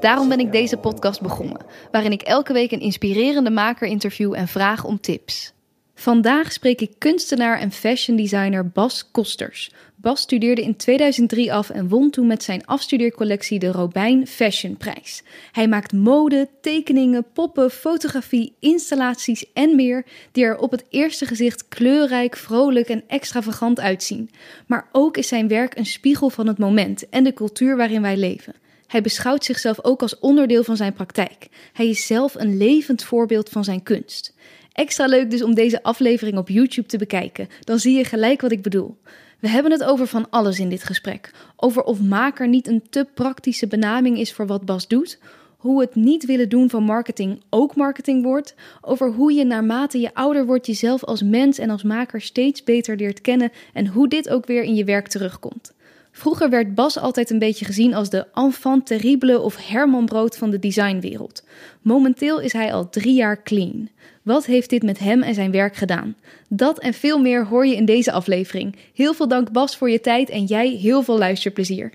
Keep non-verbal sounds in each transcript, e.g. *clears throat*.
Daarom ben ik deze podcast begonnen, waarin ik elke week een inspirerende maker interview en vraag om tips. Vandaag spreek ik kunstenaar en fashion designer Bas Kosters. Bas studeerde in 2003 af en won toen met zijn afstudeercollectie de Robijn Fashion Prijs. Hij maakt mode, tekeningen, poppen, fotografie, installaties en meer die er op het eerste gezicht kleurrijk, vrolijk en extravagant uitzien. Maar ook is zijn werk een spiegel van het moment en de cultuur waarin wij leven. Hij beschouwt zichzelf ook als onderdeel van zijn praktijk. Hij is zelf een levend voorbeeld van zijn kunst. Extra leuk dus om deze aflevering op YouTube te bekijken. Dan zie je gelijk wat ik bedoel. We hebben het over van alles in dit gesprek. Over of maker niet een te praktische benaming is voor wat Bas doet. Hoe het niet willen doen van marketing ook marketing wordt. Over hoe je naarmate je ouder wordt jezelf als mens en als maker steeds beter leert kennen. En hoe dit ook weer in je werk terugkomt. Vroeger werd Bas altijd een beetje gezien als de enfant terrible of Herman Brood van de designwereld. Momenteel is hij al drie jaar clean. Wat heeft dit met hem en zijn werk gedaan? Dat en veel meer hoor je in deze aflevering. Heel veel dank Bas voor je tijd en jij heel veel luisterplezier.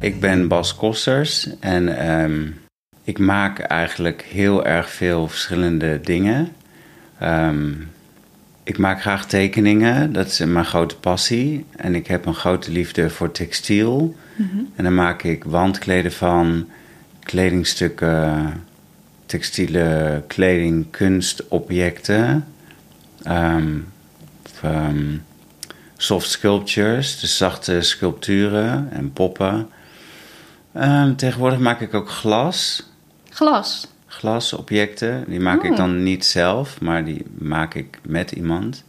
Ik ben Bas Kosters en ehm, ik maak eigenlijk heel erg veel verschillende dingen. Um, ik maak graag tekeningen, dat is mijn grote passie. En ik heb een grote liefde voor textiel. Mhm. En dan maak ik wandkleden van, kledingstukken, textiele kleding, kunstobjecten. Um, soft sculptures, dus zachte sculpturen en poppen. Um, tegenwoordig maak ik ook glas. Glas? Glasobjecten. Die maak ik oh. dan niet zelf, maar die maak ik met iemand.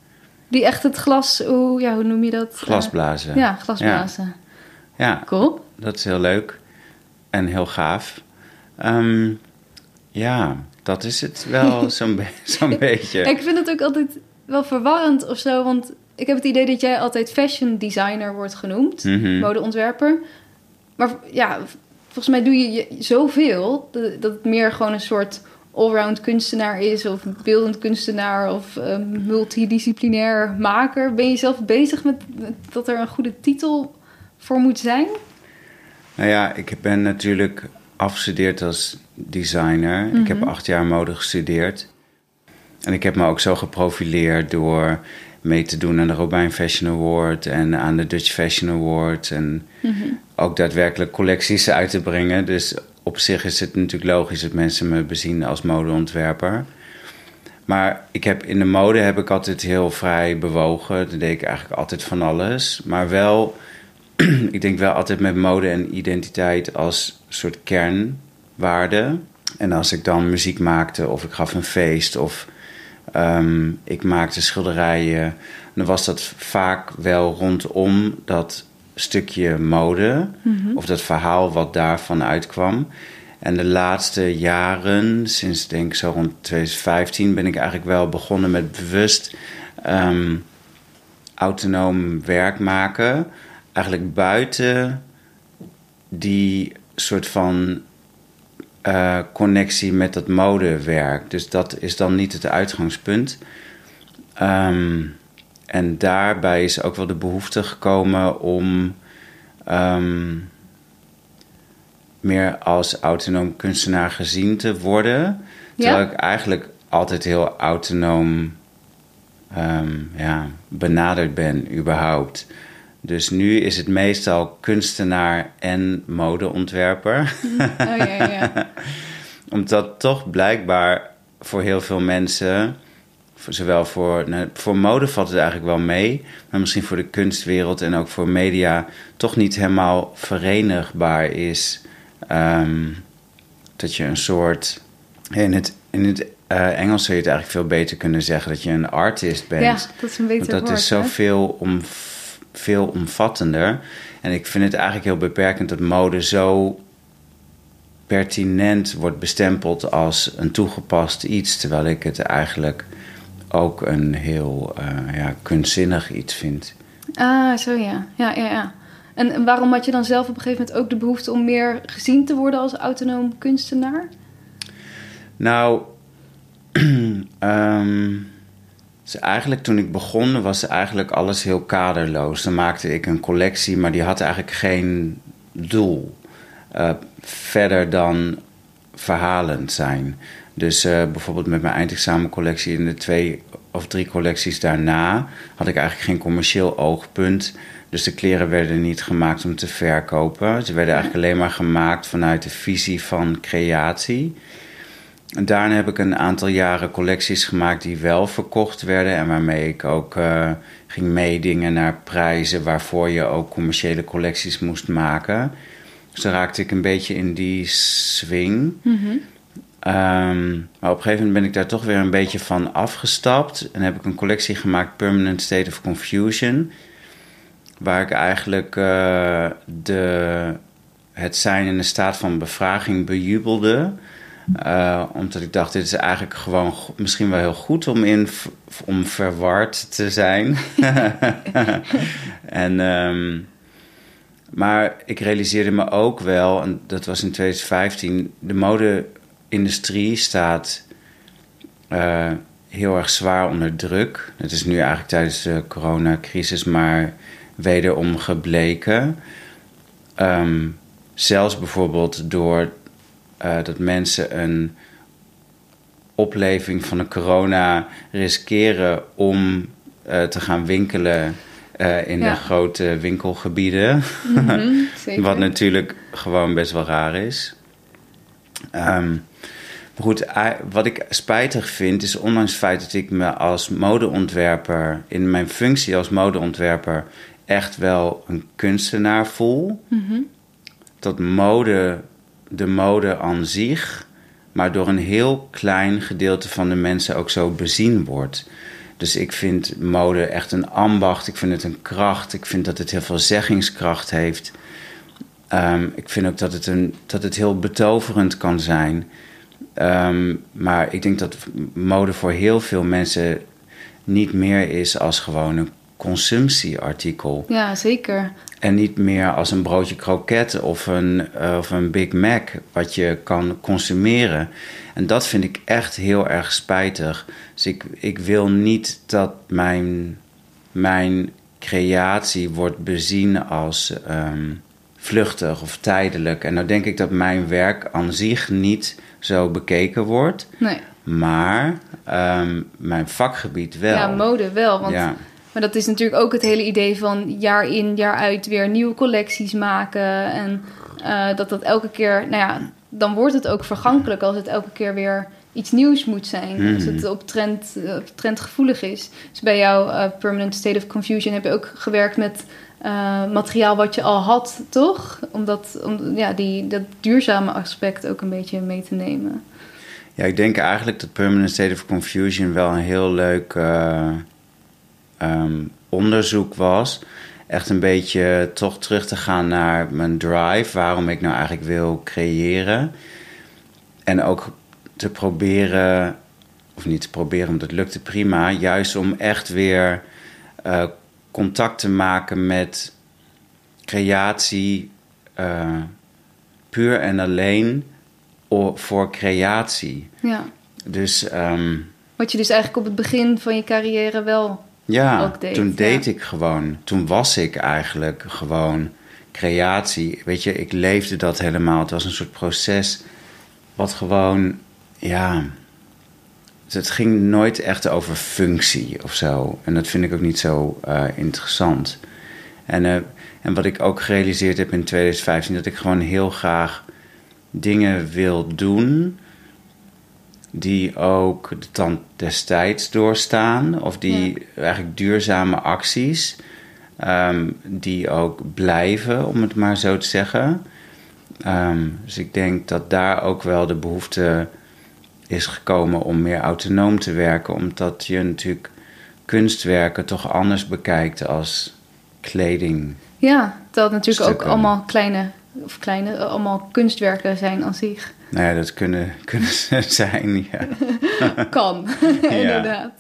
Die echt het glas, hoe, ja, hoe noem je dat? Glasblazen. ja, glasblazen. Ja. ja. Cool. Dat is heel leuk en heel gaaf. Ehm, ja, dat is het wel *laughs* zo'n beetje. Ik vind het ook altijd wel verwarrend of zo, want ik heb het idee dat jij altijd fashion designer wordt genoemd, mm modeontwerper. Maar ja, volgens mij doe je zoveel dat het meer gewoon een soort allround kunstenaar is, of beeldend kunstenaar of um, multidisciplinair maker. Ben je zelf bezig met, dat er een goede titel voor moet zijn? Nou ja, ik ben natuurlijk afgestudeerd als designer. Ik heb mhm. acht jaar mode gestudeerd. En ik heb me ook zo geprofileerd door mee te doen aan de Robijn Fashion Award en aan de Dutch Fashion Award. En mhm. ook daadwerkelijk collecties uit te brengen. Dus op zich is het natuurlijk logisch dat mensen me bezien als modeontwerper. Maar ik heb, in de mode heb ik altijd heel vrij bewogen. Dan deed ik eigenlijk altijd van alles. Maar wel, *clears throat* ik denk wel altijd met mode en identiteit als soort kernwaarde. En als ik dan muziek maakte of ik gaf een feest of Ehm, ik maakte schilderijen. Dan was dat vaak wel rondom dat stukje mode. Mhm. Of dat verhaal wat daarvan uitkwam. En de laatste jaren, sinds denk ik zo rond 2015, ben ik eigenlijk wel begonnen met bewust um, autonoom werk maken. Eigenlijk buiten die soort van uh, connectie met dat modewerk. Dus dat is dan niet het uitgangspunt. Um, en daarbij is ook wel de behoefte gekomen om um, meer als autonoom kunstenaar gezien te worden. Terwijl ik eigenlijk altijd heel autonoom um, ja, benaderd ben, überhaupt. Dus nu is het meestal kunstenaar en modeontwerper. Oh, ja, ja. *laughs* Omdat toch blijkbaar voor heel veel mensen, zowel voor, nou, voor mode valt het eigenlijk wel mee, maar misschien voor de kunstwereld en ook voor media, toch niet helemaal verenigbaar is. Ehm, dat je een soort. In het, in het uh, Engels zou je het eigenlijk veel beter kunnen zeggen dat je een artist bent. Ja, dat is een beter Want dat is zoveel om veel omvattender. En ik vind het eigenlijk heel beperkend dat mode zo pertinent wordt bestempeld als een toegepast iets, terwijl ik het eigenlijk ook een heel uh, ja, kunstzinnig iets vind. Ah, zo ja. Ja, ja, ja. En waarom had je dan zelf op een gegeven moment ook de behoefte om meer gezien te worden als autonoom kunstenaar? Nou, um, *clears throat* dus eigenlijk toen ik begon was eigenlijk alles heel kaderloos. Dan maakte ik een collectie, maar die had eigenlijk geen doel. Uh, verder dan verhalend zijn. Dus uh, bijvoorbeeld met mijn eindexamencollectie in de twee of drie collecties daarna had ik eigenlijk geen commercieel oogpunt. Dus de kleren werden niet gemaakt om te verkopen. Ze werden eigenlijk alleen maar gemaakt vanuit de visie van creatie. En daarna heb ik een aantal jaren collecties gemaakt die wel verkocht werden. En waarmee ik ook uh, ging meedingen naar prijzen waarvoor je ook commerciële collecties moest maken. Dus dan raakte ik een beetje in die swing. Mm maar op een gegeven moment ben ik daar toch weer een beetje van afgestapt. En heb ik een collectie gemaakt, Permanent State of Confusion. Waar ik eigenlijk uh, de, het zijn in een staat van bevraging bejubelde. Uh, omdat ik dacht, dit is eigenlijk gewoon misschien wel heel goed om, in, om verward te zijn. *laughs* en, um, maar ik realiseerde me ook wel, en dat was in 2015, de mode-industrie staat uh, heel erg zwaar onder druk. Het is nu eigenlijk tijdens de coronacrisis maar wederom gebleken. Um, zelfs bijvoorbeeld door uh, dat mensen een opleving van de corona riskeren om uh, te gaan winkelen uh, in ja. de grote winkelgebieden. *laughs* Mm -hmm, Wat natuurlijk gewoon best wel raar is. Um, maar goed, wat ik spijtig vind is, ondanks het feit dat ik me als modeontwerper, in mijn functie als modeontwerper, echt wel een kunstenaar voel. Mm -hmm. Dat mode de mode aan zich, maar door een heel klein gedeelte van de mensen ook zo bezien wordt. Dus ik vind mode echt een ambacht. Ik vind het een kracht. Ik vind dat het heel veel zeggingskracht heeft. Um, ik vind ook dat het, een, dat het heel betoverend kan zijn. Um, maar ik denk dat mode voor heel veel mensen niet meer is als gewoon een consumptieartikel. Ja, zeker. En niet meer als een broodje kroket of een, uh, of een Big Mac wat je kan consumeren. En dat vind ik echt heel erg spijtig. Dus ik, ik wil niet dat mijn, mijn creatie wordt bezien als um, vluchtig of tijdelijk. En nou denk ik dat mijn werk aan zich niet zo bekeken wordt. Nee. Maar um, mijn vakgebied wel. Ja, mode wel. Want ja. Maar dat is natuurlijk ook het hele idee van jaar in, jaar uit weer nieuwe collecties maken. En uh, dat dat elke keer, nou ja, dan wordt het ook vergankelijk als het elke keer weer iets nieuws moet zijn. Mm. Als het op trend, op trend gevoelig is. Dus bij jouw uh, Permanent State of Confusion heb je ook gewerkt met uh, materiaal wat je al had, toch? Om, dat, om ja, die, dat duurzame aspect ook een beetje mee te nemen. Ja, ik denk eigenlijk dat Permanent State of Confusion wel een heel leuk um, onderzoek was. Echt een beetje toch terug te gaan naar mijn drive, waarom ik nou eigenlijk wil creëren. En ook te proberen, of niet te proberen, want het lukte prima, juist om echt weer uh, contact te maken met creatie uh, puur en alleen voor creatie. Ja. Dus. Um, Wat je dus eigenlijk op het begin van je carrière wel ja, toen deed ik gewoon. Toen was ik eigenlijk gewoon creatie. Weet je, ik leefde dat helemaal. Het was een soort proces wat gewoon, ja. Het ging nooit echt over functie of zo. En dat vind ik ook niet zo uh, interessant. En, uh, en wat ik ook gerealiseerd heb in 2015, dat ik gewoon heel graag dingen wil doen die ook de tand destijds doorstaan, of die eigenlijk duurzame acties, um, die ook blijven, om het maar zo te zeggen. Um, dus ik denk dat daar ook wel de behoefte is gekomen om meer autonoom te werken, omdat je natuurlijk kunstwerken toch anders bekijkt als kleding. Ja, dat natuurlijk ook allemaal kleine of kleine, allemaal kunstwerken zijn aan zich. Nou ja, dat kunnen, *laughs* kunnen ze zijn, ja. *laughs* kan, *laughs* inderdaad.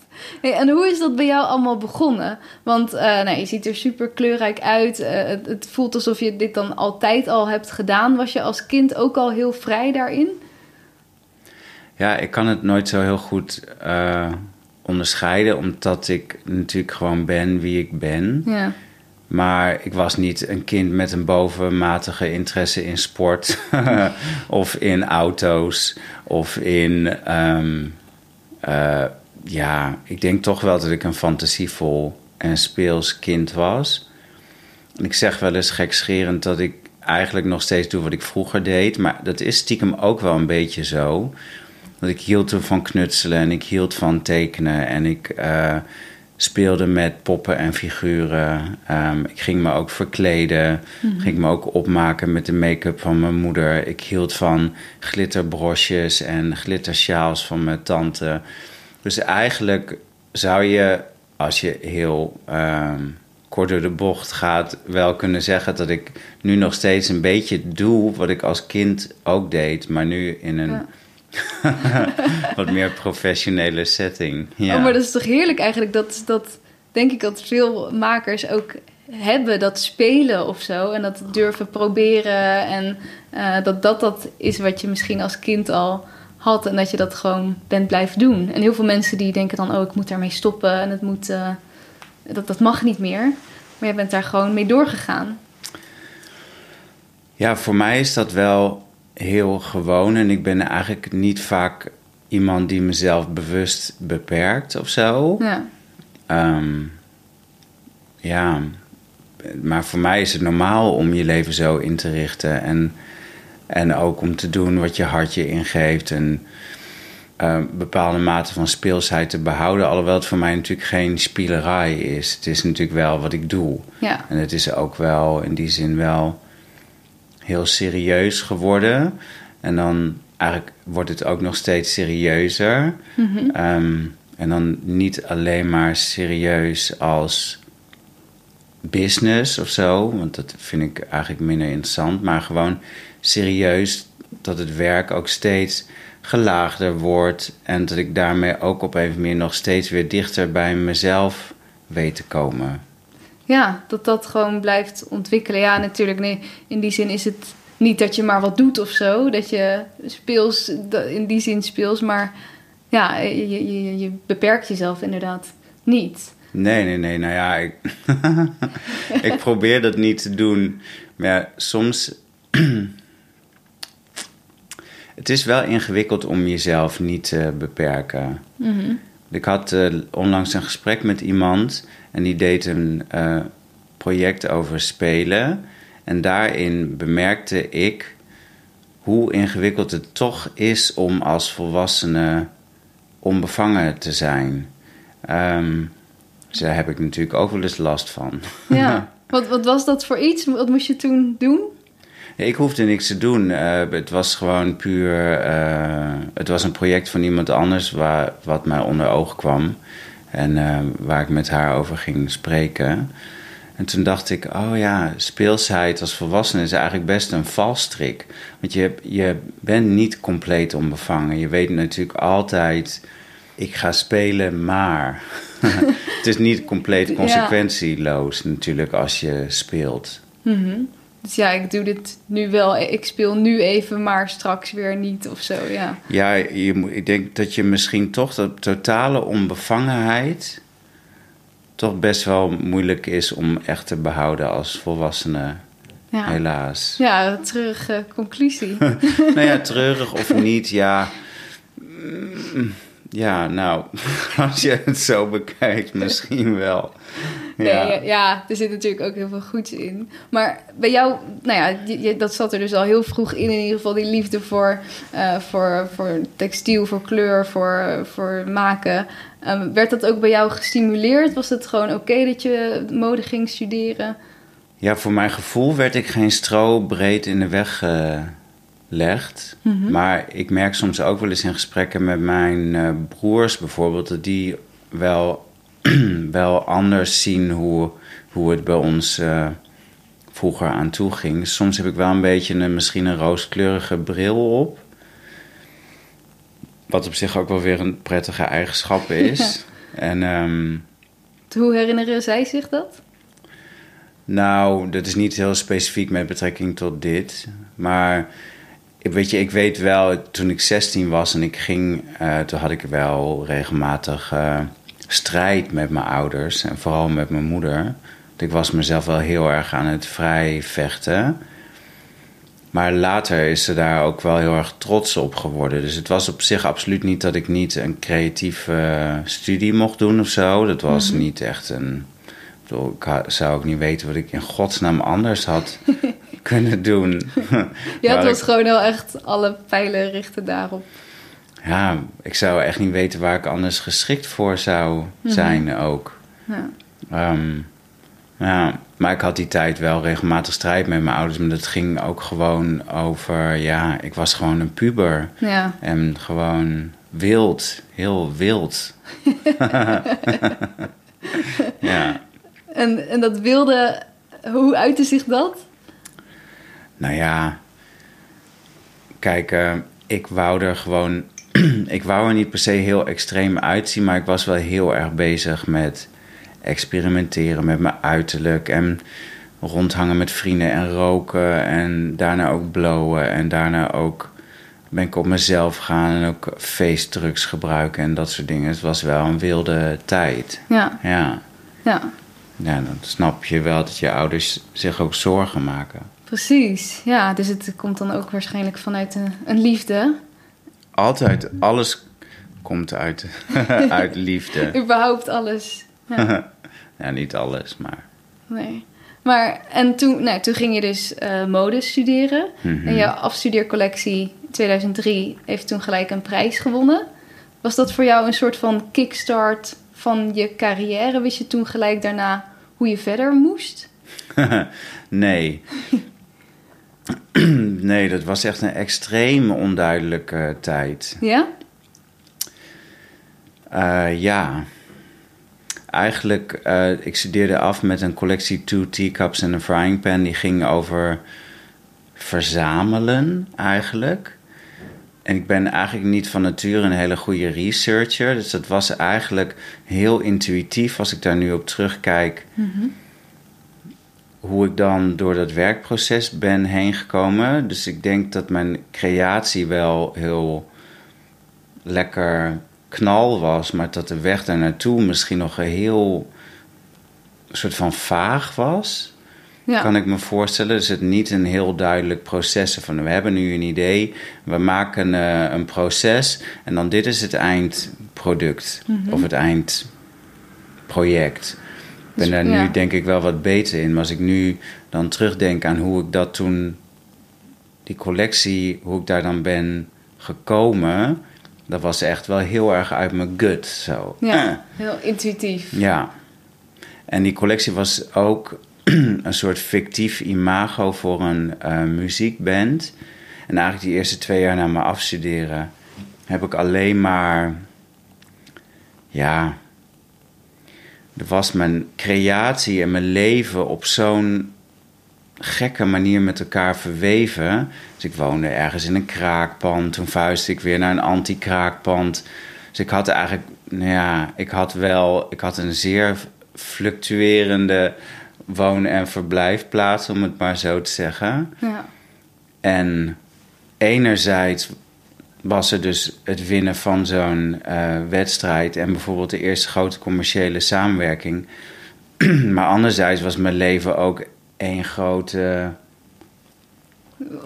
Hey, en hoe is dat bij jou allemaal begonnen? Want uh, nou, je ziet er super kleurrijk uit. Uh, het, het, voelt alsof je dit dan altijd al hebt gedaan. Was je als kind ook al heel vrij daarin? Ja, ik kan het nooit zo heel goed uh, onderscheiden, omdat ik natuurlijk gewoon ben wie ik ben. Ja. Maar ik was niet een kind met een bovenmatige interesse in sport *laughs* of in auto's of in. Um, uh, ja, ik denk toch wel dat ik een fantasievol en speels kind was. Ik zeg wel eens gekscherend dat ik eigenlijk nog steeds doe wat ik vroeger deed. Maar dat is stiekem ook wel een beetje zo. Dat ik hield van knutselen en ik hield van tekenen. En ik uh, speelde met poppen en figuren. Um, ik ging me ook verkleden. Mm Ging me ook opmaken met de make-up van mijn moeder. Ik hield van glitterbrosjes en glittersjaals van mijn tante. Dus eigenlijk zou je, als je heel um, kort door de bocht gaat, wel kunnen zeggen dat ik nu nog steeds een beetje doe wat ik als kind ook deed, maar nu in een. *laughs* wat meer professionele setting. Ja. Oh, maar dat is toch heerlijk eigenlijk dat, dat denk ik dat veel makers ook hebben, dat spelen of zo. En dat durven proberen. En uh, dat, dat dat is wat je misschien als kind al had. En dat je dat gewoon bent blijven doen. En heel veel mensen die denken dan, oh, ik moet daarmee stoppen. En het moet, uh, dat, dat mag niet meer. Maar je bent daar gewoon mee doorgegaan. Ja, voor mij is dat wel heel gewoon. En ik ben eigenlijk niet vaak iemand die mezelf bewust beperkt of zo. Ja. Um, ja, maar voor mij is het normaal om je leven zo in te richten. En, en ook om te doen wat je hart je ingeeft. En uh, bepaalde mate van speelsheid te behouden. Alhoewel het voor mij natuurlijk geen spielerij is. Het is natuurlijk wel wat ik doe. Ja. En het is ook wel in die zin wel heel serieus geworden. En dan eigenlijk wordt het ook nog steeds serieuzer. Mm um, en dan niet alleen maar serieus als business of zo, want dat vind ik eigenlijk minder interessant, maar gewoon serieus dat het werk ook steeds gelaagder wordt en dat ik daarmee ook op een meer nog steeds weer dichter bij mezelf weet te komen. Ja, dat dat gewoon blijft ontwikkelen. Ja, natuurlijk, nee, in die zin is het niet dat je maar wat doet of zo, dat je speels, in die zin speels, maar ja, je, je, je beperkt jezelf inderdaad niet. Nee, nee, nee. Nou ja, ik, *laughs* ik probeer dat niet te doen. Maar soms. *clears throat* het is wel ingewikkeld om jezelf niet te beperken. Mhm. Ik had uh, onlangs een gesprek met iemand en die deed een uh, project over spelen. En daarin bemerkte ik hoe ingewikkeld het toch is om als volwassene onbevangen te zijn. Um, dus daar heb ik natuurlijk ook wel eens last van. Ja, *laughs* wat, wat was dat voor iets? Wat moest je toen doen? Ik hoefde niks te doen. Uh, het was gewoon puur. Uh, het was een project van iemand anders waar, wat mij onder oog kwam. En uh, waar ik met haar over ging spreken. En toen dacht ik, oh ja, speelsheid als volwassene is eigenlijk best een valstrik. Want je, je bent niet compleet onbevangen. Je weet natuurlijk altijd, ik ga spelen, maar. *laughs* het is niet compleet consequentieloos natuurlijk als je speelt. Mm Dus ja, ik doe dit nu wel. Ik speel nu even, maar straks weer niet of zo, ja. Ja, je, ik denk dat je misschien toch dat totale onbevangenheid toch best wel moeilijk is om echt te behouden als volwassene. Ja. Helaas. Ja, treurige conclusie. *laughs* nou ja, treurig of *laughs* niet, ja. Mm, ja, nou, *laughs* als je het zo bekijkt, misschien wel. Ja. Nee, ja, er zit natuurlijk ook heel veel goeds in. Maar bij jou, nou ja, je, dat zat er dus al heel vroeg in, in ieder geval die liefde voor, uh, voor, voor textiel, voor kleur, voor, voor maken. Um, werd dat ook bij jou gestimuleerd? Was het gewoon oké dat je mode ging studeren? Ja, voor mijn gevoel werd ik geen stro breed in de weg uh, legt. Mhm. Maar ik merk soms ook wel eens in gesprekken met mijn uh, broers bijvoorbeeld... dat die wel, *clears throat* wel anders zien hoe, hoe het bij ons uh, vroeger aan toe ging. Soms heb ik wel een beetje een, misschien een rooskleurige bril op. Wat op zich ook wel weer een prettige eigenschap *laughs* is. En, um, Hoe herinneren zij zich dat? Nou, dat is niet heel specifiek met betrekking tot dit. Maar weet je, ik weet wel, toen ik 16 was en ik ging, uh, toen had ik wel regelmatig uh, strijd met mijn ouders en vooral met mijn moeder. Ik was mezelf wel heel erg aan het vrij vechten. Maar later is ze daar ook wel heel erg trots op geworden. Dus het was op zich absoluut niet dat ik niet een creatieve studie mocht doen of zo. Dat was mm -hmm. niet echt een. Ik zou ook niet weten wat ik in godsnaam anders had *laughs* kunnen doen. ja, het *laughs* was ik, gewoon heel echt alle pijlen richten daarop. Ja, ik zou echt niet weten waar ik anders geschikt voor zou zijn mm -hmm. ook. Ja. Um, ja, maar ik had die tijd wel regelmatig strijd met mijn ouders. Maar dat ging ook gewoon over, ja, ik was gewoon een puber. Ja. En gewoon wild, heel wild. *laughs* *laughs* ja. En, en dat wilde, hoe uitte zich dat? Nou ja, kijk, uh, ik wou er gewoon, *clears throat* ik wou er niet per se heel extreem uitzien, maar ik was wel heel erg bezig met experimenteren met mijn uiterlijk en rondhangen met vrienden en roken en daarna ook blowen en daarna ook ben ik op mezelf gaan en ook feestdrugs gebruiken en dat soort dingen. Het was wel een wilde tijd. Ja. Ja. Ja. Ja, dan snap je wel dat je ouders zich ook zorgen maken. Precies, ja. Dus het komt dan ook waarschijnlijk vanuit een, een liefde. Altijd, alles komt uit, *laughs* uit liefde. *laughs* Überhaupt alles. Ja. *laughs* ja, niet alles, maar. Nee. Maar, en toen, nou, toen ging je dus uh, mode studeren. Mm -hmm. En je afstudeercollectie 2003 heeft toen gelijk een prijs gewonnen. Was dat voor jou een soort van kickstart van je carrière? Wist je toen gelijk daarna hoe je verder moest? nee. *clears throat* nee, dat was echt een extreem onduidelijke tijd. Ja? Uh, ja. Eigenlijk, uh, ik studeerde af met een collectie Two Teacups en een Frying Pan. Die ging over verzamelen eigenlijk. En ik ben eigenlijk niet van nature een hele goede researcher. Dus dat was eigenlijk heel intuïtief als ik daar nu op terugkijk. Mm -hmm. Hoe ik dan door dat werkproces ben heen gekomen. Dus ik denk dat mijn creatie wel heel lekker knal was, maar dat de weg daar naartoe misschien nog een heel soort van vaag was. Ja. Kan ik me voorstellen. Dus het niet een heel duidelijk proces van we hebben nu een idee, we maken uh, een proces en dan dit is het eindproduct mm -hmm. of het eindproject. Ik ben daar ja. nu denk ik wel wat beter in. Maar als ik nu dan terugdenk aan hoe ik dat toen, die collectie, hoe ik daar dan ben gekomen, dat was echt wel heel erg uit mijn gut. Zo. Ja, heel intuïtief. Ja. En die collectie was ook *clears throat* een soort fictief imago voor een uh, muziekband. En eigenlijk die eerste twee jaar na mijn afstuderen heb ik alleen maar. Ja. Er was mijn creatie en mijn leven op zo'n gekke manier met elkaar verweven. Dus ik woonde ergens in een kraakpand. Toen vuiste ik weer naar een anti-kraakpand. Dus ik had eigenlijk, nou ja, ik had wel, ik had een zeer fluctuerende woon- en verblijfplaats, om het maar zo te zeggen. Ja. En enerzijds was er dus het winnen van zo'n uh, wedstrijd en bijvoorbeeld de eerste grote commerciële samenwerking. *clears throat* maar anderzijds was mijn leven ook één grote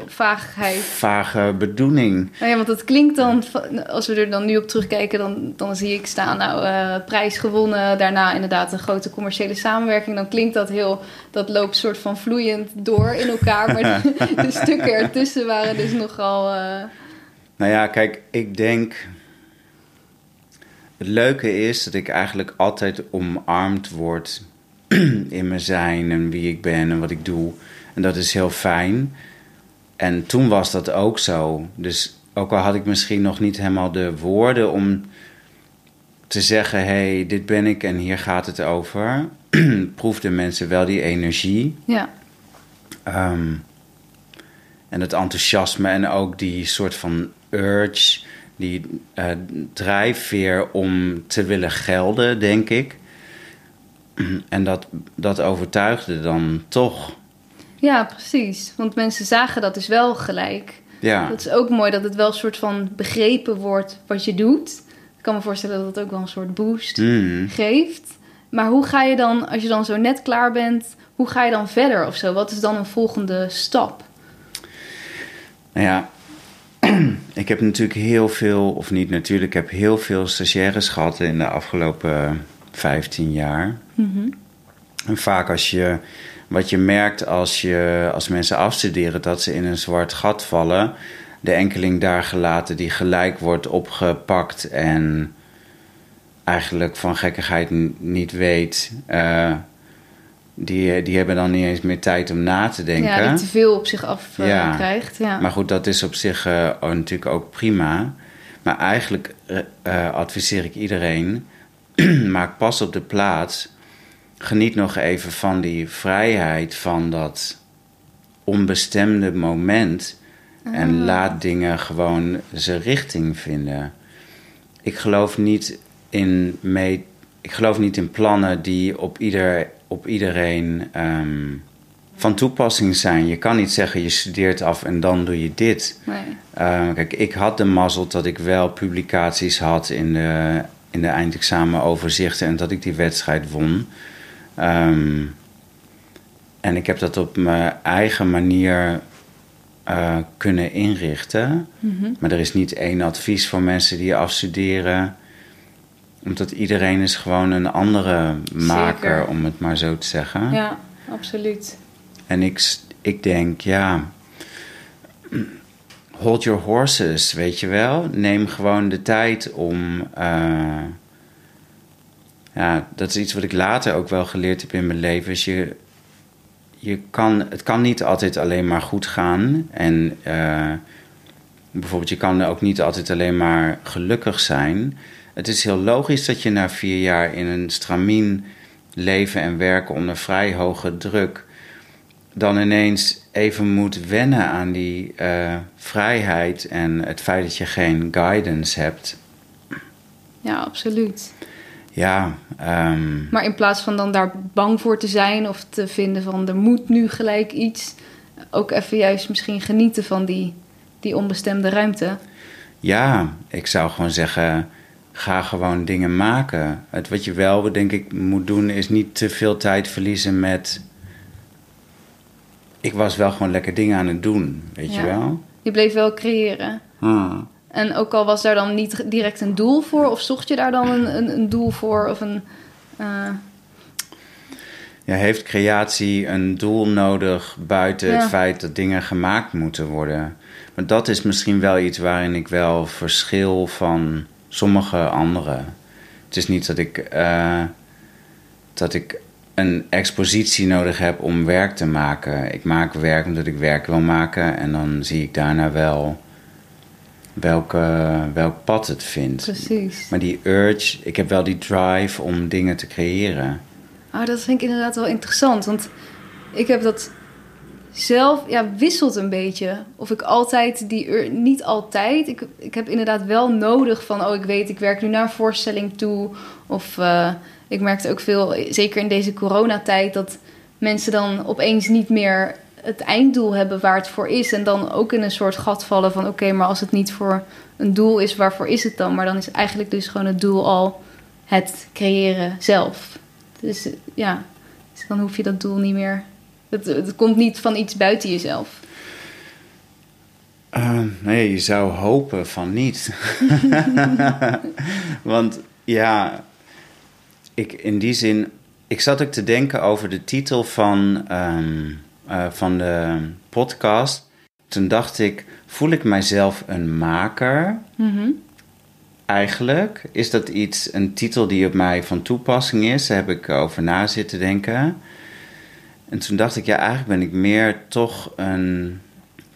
vaagheid. Vage bedoeling. Nou ja, want dat klinkt dan, als we er dan nu op terugkijken, dan, dan zie ik staan, nou, uh, prijs gewonnen, daarna inderdaad een grote commerciële samenwerking. Dan klinkt dat heel, dat loopt soort van vloeiend door in elkaar, maar *laughs* de, de stukken ertussen waren dus nogal. Uh... Nou ja, kijk, ik denk. Het leuke is dat ik eigenlijk altijd omarmd word *clears throat* in mijn zijn en wie ik ben en wat ik doe. En dat is heel fijn. En toen was dat ook zo. Dus ook al had ik misschien nog niet helemaal de woorden om te zeggen: hé, hey, dit ben ik en hier gaat het over. *clears throat* proefden mensen wel die energie. Ja. Ehm, en het enthousiasme en ook die soort van urge, die uh, drijfveer om te willen gelden, denk ik. En dat, dat overtuigde dan toch. Ja, precies. Want mensen zagen dat dus wel gelijk. Ja. Dat is ook mooi dat het wel een soort van begrepen wordt wat je doet. Ik kan me voorstellen dat dat ook wel een soort boost Mm. geeft. Maar hoe ga je dan, als je dan zo net klaar bent, hoe ga je dan verder of zo? Wat is dan een volgende stap? Nou ja, ik heb natuurlijk heel veel, of niet natuurlijk, ik heb heel veel stagiaires gehad in de afgelopen 15 jaar. En vaak als je, wat je merkt als, je, als mensen afstuderen, dat ze in een zwart gat vallen. De enkeling daar gelaten die gelijk wordt opgepakt en eigenlijk van gekkigheid niet weet. eh, die, die hebben dan niet eens meer tijd om na te denken. Ja, die te veel op zich af eh, Ja. krijgt. Ja. Maar goed, dat is op zich eh, ook natuurlijk ook prima. Maar eigenlijk eh, eh, adviseer ik iedereen: *clears throat* maak pas op de plaats. Geniet nog even van die vrijheid van dat onbestemde moment. En laat dingen gewoon zijn richting vinden. Ik geloof niet in, mee, ik geloof niet in plannen die op, ieder, op iedereen ehm, van toepassing zijn. Je kan niet zeggen je studeert af en dan doe je dit. Nee. Uh, kijk, ik had de mazzel dat ik wel publicaties had in de, in de eindexamenoverzichten en dat ik die wedstrijd won. Um, en ik heb dat op mijn eigen manier uh, kunnen inrichten. Mhm. Maar er is niet één advies voor mensen die afstuderen. Omdat iedereen is gewoon een andere maker, Zeker. om het maar zo te zeggen. Ja, absoluut. En ik, ik denk, ja, hold your horses, weet je wel. Neem gewoon de tijd om. Uh, ja, dat is iets wat ik later ook wel geleerd heb in mijn leven. Is je, je kan, het kan niet altijd alleen maar goed gaan. En uh, bijvoorbeeld, je kan ook niet altijd alleen maar gelukkig zijn. Het is heel logisch dat je na vier jaar in een stramien leven en werken onder vrij hoge druk dan ineens even moet wennen aan die uh, vrijheid en het feit dat je geen guidance hebt. Ja, absoluut. Ja. Um, maar in plaats van dan daar bang voor te zijn of te vinden van er moet nu gelijk iets, ook even juist misschien genieten van die, die onbestemde ruimte. Ja, ik zou gewoon zeggen, ga gewoon dingen maken. Het wat je wel, denk ik, moet doen is niet te veel tijd verliezen met ik was wel gewoon lekker dingen aan het doen, weet Ja. je wel? Je bleef wel creëren. Hmm. En ook al was daar dan niet direct een doel voor, of zocht je daar dan een, een, een doel voor? Of een, uh... Ja, heeft creatie een doel nodig buiten Ja. het feit dat dingen gemaakt moeten worden? Maar dat is misschien wel iets waarin ik wel verschil van sommige anderen. Het is niet dat ik, eh, dat ik een expositie nodig heb om werk te maken. Ik maak werk omdat ik werk wil maken en dan zie ik daarna wel welke, welk pad het vindt. Precies. Maar die urge, ik heb wel die drive om dingen te creëren. Ah, dat vind ik inderdaad wel interessant. Want ik heb dat zelf, ja, wisselt een beetje. Of ik altijd die, ur- niet altijd. Ik, ik heb inderdaad wel nodig van, oh, ik weet, ik werk nu naar een voorstelling toe. Of uh, ik merkte ook veel, zeker in deze coronatijd, dat mensen dan opeens niet meer het einddoel hebben waar het voor is. En dan ook in een soort gat vallen van, oké, maar als het niet voor een doel is, waarvoor is het dan? Maar dan is eigenlijk dus gewoon het doel al het creëren zelf. Dus ja, dus dan hoef je dat doel niet meer. Het, het komt niet van iets buiten jezelf. Uh, nee, je zou hopen van niet. *laughs* Want ja, ik in die zin. Ik zat ook te denken over de titel van, um, uh, van de podcast. Toen dacht ik: voel ik mijzelf een maker? Mm-hmm. Eigenlijk is dat iets, een titel die op mij van toepassing is. Daar heb ik over na zitten denken. En toen dacht ik, ja, eigenlijk ben ik meer toch een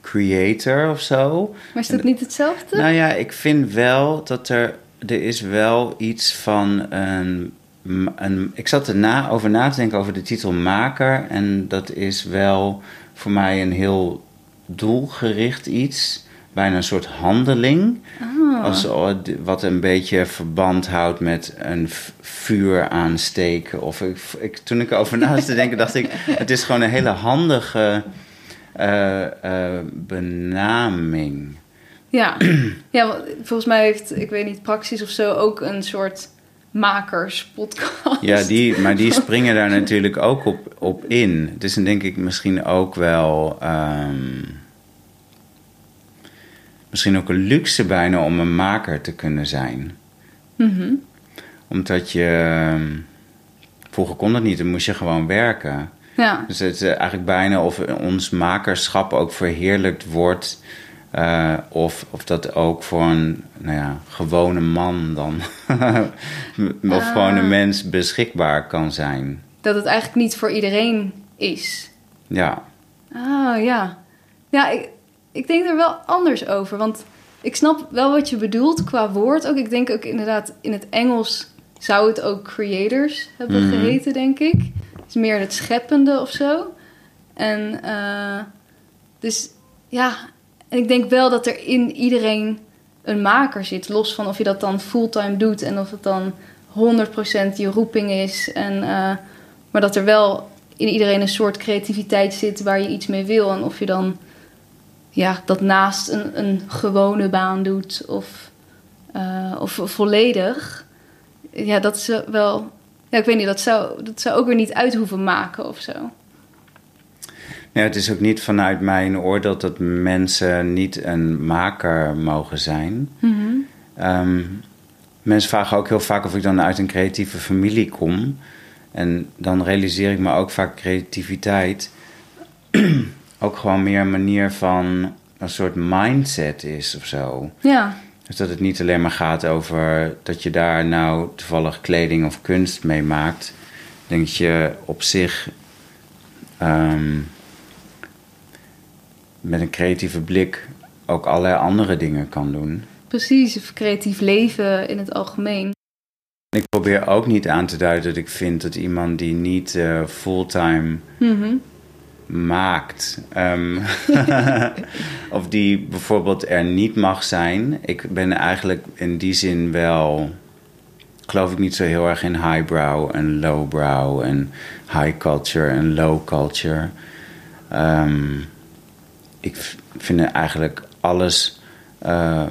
creator of zo. Maar is dat niet hetzelfde? Nou ja, ik vind wel dat er, er is wel iets van een, een ik zat er na, over na te denken over de titel maker. En dat is wel voor mij een heel doelgericht iets. Bijna een soort handeling. Ah. Als, wat een beetje verband houdt met een vuur aansteken. Of ik, ik, toen ik erover na te denken, dacht ik... *laughs* Het is gewoon een hele handige eh, eh, benaming. Ja. *clears throat* ja, want volgens mij heeft, ik weet niet, Praxis of zo ook een soort makerspodcast. Ja, die, maar die *laughs* springen daar natuurlijk ook op, op in. Het is dan denk ik misschien ook wel... ehm, misschien ook een luxe bijna om een maker te kunnen zijn. Mhm. Omdat je... ehm, Vroeger kon dat niet, dan moest je gewoon werken. Ja. Dus het is eigenlijk bijna of ons makerschap ook verheerlijkt wordt. eh, of, of dat ook voor een nou ja, gewone man dan. *laughs* of gewoon een mens beschikbaar kan zijn. Dat het eigenlijk niet voor iedereen is. Ja, Ah, ja. Ja, ik, ik denk er wel anders over. Want ik snap wel wat je bedoelt qua woord. Ook, ik denk ook inderdaad, in het Engels zou het ook creators hebben Mhm. geheten, denk ik. Het is meer het scheppende of zo. En eh, dus ja, en ik denk wel dat er in iedereen een maker zit. Los van of je dat dan fulltime doet en of het dan 100% je roeping is. En, eh, maar dat er wel in iedereen een soort creativiteit zit waar je iets mee wil. En of je dan ja, dat naast een, een gewone baan doet of, eh, of volledig. Ja, dat is wel. Ja, ik weet niet, dat zou, dat zou ook weer niet uit hoeven maken of zo. Ja, het is ook niet vanuit mijn oordeel dat mensen niet een maker mogen zijn. Ehm, mensen vragen ook heel vaak of ik dan uit een creatieve familie kom. En dan realiseer ik me ook vaak creativiteit *clears throat* ook gewoon meer een manier van een soort mindset is of zo. Ja, Dus dat het niet alleen maar gaat over dat je daar nou toevallig kleding of kunst mee maakt. Ik denk dat je op zich ehm, met een creatieve blik ook allerlei andere dingen kan doen. precies. Of creatief leven in het algemeen. Ik probeer ook niet aan te duiden dat ik vind dat iemand die niet eh, fulltime Mhm. Maakt. ehm, *laughs* of die bijvoorbeeld er niet mag zijn. Ik ben eigenlijk in die zin wel. Geloof ik niet zo heel erg in highbrow en lowbrow en high culture en low culture. Ehm, ik vind eigenlijk alles eh,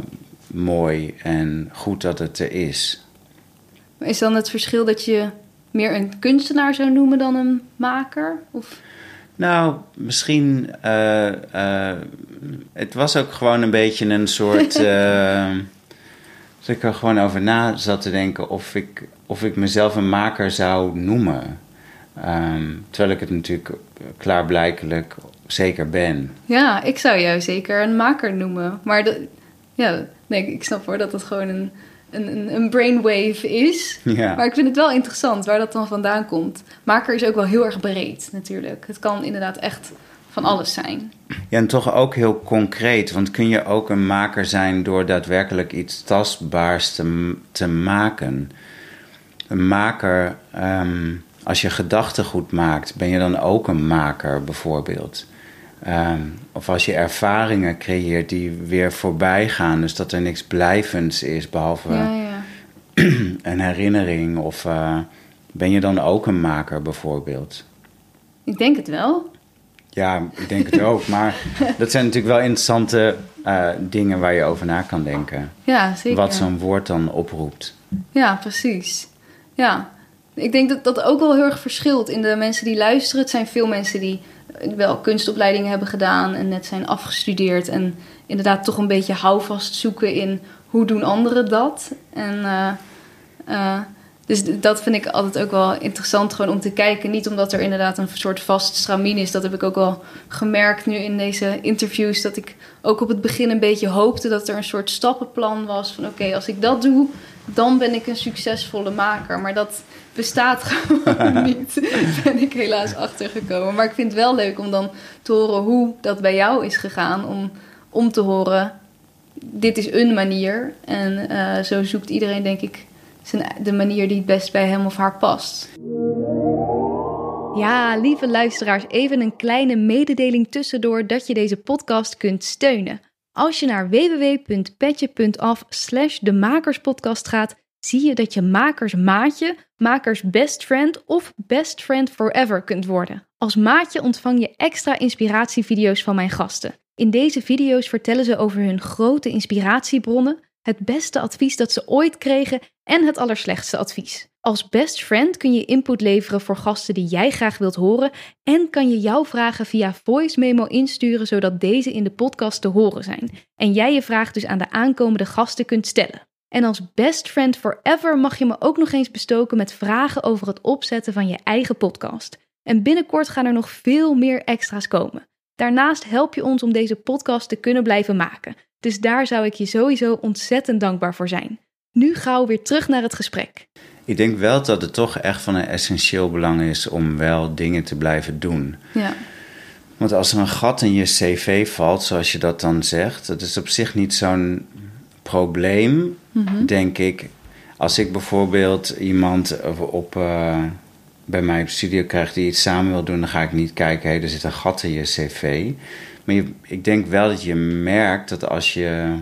mooi en goed dat het er is. Is dan het verschil dat je meer een kunstenaar zou noemen dan een maker? Of... Nou, misschien. eh, eh, het was ook gewoon een beetje een soort. *laughs* eh, dat ik er gewoon over na zat te denken of ik, of ik mezelf een maker zou noemen. Ehm, terwijl ik het natuurlijk klaarblijkelijk zeker ben. Ja, ik zou jou zeker een maker noemen. Maar dat, ja, nee, ik snap hoor dat het gewoon een, een, een, brainwave is. Ja. Maar ik vind het wel interessant waar dat dan vandaan komt. Maker is ook wel heel erg breed natuurlijk. Het kan inderdaad echt van alles zijn. Ja, en toch ook heel concreet. Want kun je ook een maker zijn door daadwerkelijk iets tastbaars te, te maken? Een maker, ehm, als je gedachtegoed maakt, ben je dan ook een maker bijvoorbeeld? Ehm, of als je ervaringen creëert die weer voorbij gaan, dus dat er niks blijvends is behalve Ja, ja. *clears throat* een herinnering. Of eh, ben je dan ook een maker bijvoorbeeld? Ik denk het wel. Ja, ik denk het ook. Maar *laughs* dat zijn natuurlijk wel interessante eh, dingen waar je over na kan denken. Ja, zeker. Wat zo'n woord dan oproept. Ja, precies. Ja, ik denk dat dat ook wel heel erg verschilt in de mensen die luisteren. Het zijn veel mensen die wel kunstopleidingen hebben gedaan en net zijn afgestudeerd. En inderdaad toch een beetje houvast zoeken in hoe doen anderen dat. En eh, eh, dus dat vind ik altijd ook wel interessant gewoon om te kijken. Niet omdat er inderdaad een soort vast stramien is. Dat heb ik ook wel gemerkt nu in deze interviews. Dat ik ook op het begin een beetje hoopte dat er een soort stappenplan was. Van oké, als ik dat doe, dan ben ik een succesvolle maker. Maar dat bestaat *laughs* gewoon *laughs* niet. ben ik helaas achtergekomen. Maar ik vind het wel leuk om dan te horen hoe dat bij jou is gegaan. Om, om te horen, dit is een manier. En eh, zo zoekt iedereen denk ik zijn, de manier die het best bij hem of haar past. Ja, lieve luisteraars, even een kleine mededeling tussendoor dat je deze podcast kunt steunen. Als je naar www.petje.af slash de Makerspodcast gaat, zie je dat je makers maatje, makers best friend of best friend forever kunt worden. Als maatje ontvang je extra inspiratievideo's van mijn gasten. In deze video's vertellen ze over hun grote inspiratiebronnen, het beste advies dat ze ooit kregen en het allerslechtste advies. Als best friend kun je input leveren voor gasten die jij graag wilt horen en kan je jouw vragen via voice memo insturen zodat deze in de podcast te horen zijn en jij je vraag dus aan de aankomende gasten kunt stellen. En als best friend forever mag je me ook nog eens bestoken met vragen over het opzetten van je eigen podcast. En binnenkort gaan er nog veel meer extra's komen. Daarnaast help je ons om deze podcast te kunnen blijven maken. Dus daar zou ik je sowieso ontzettend dankbaar voor zijn. Nu gauw weer terug naar het gesprek. Ik denk wel dat het toch echt van een essentieel belang is om wel dingen te blijven doen. Ja. Want als er een gat in je cv valt, zoals je dat dan zegt, dat is op zich niet zo'n probleem, denk ik. Als ik bijvoorbeeld iemand op, uh, bij mij op studio krijg die iets samen wil doen, dan ga ik niet kijken, hé, er zit een gat in je cv. Maar je, ik denk wel dat je merkt dat als je,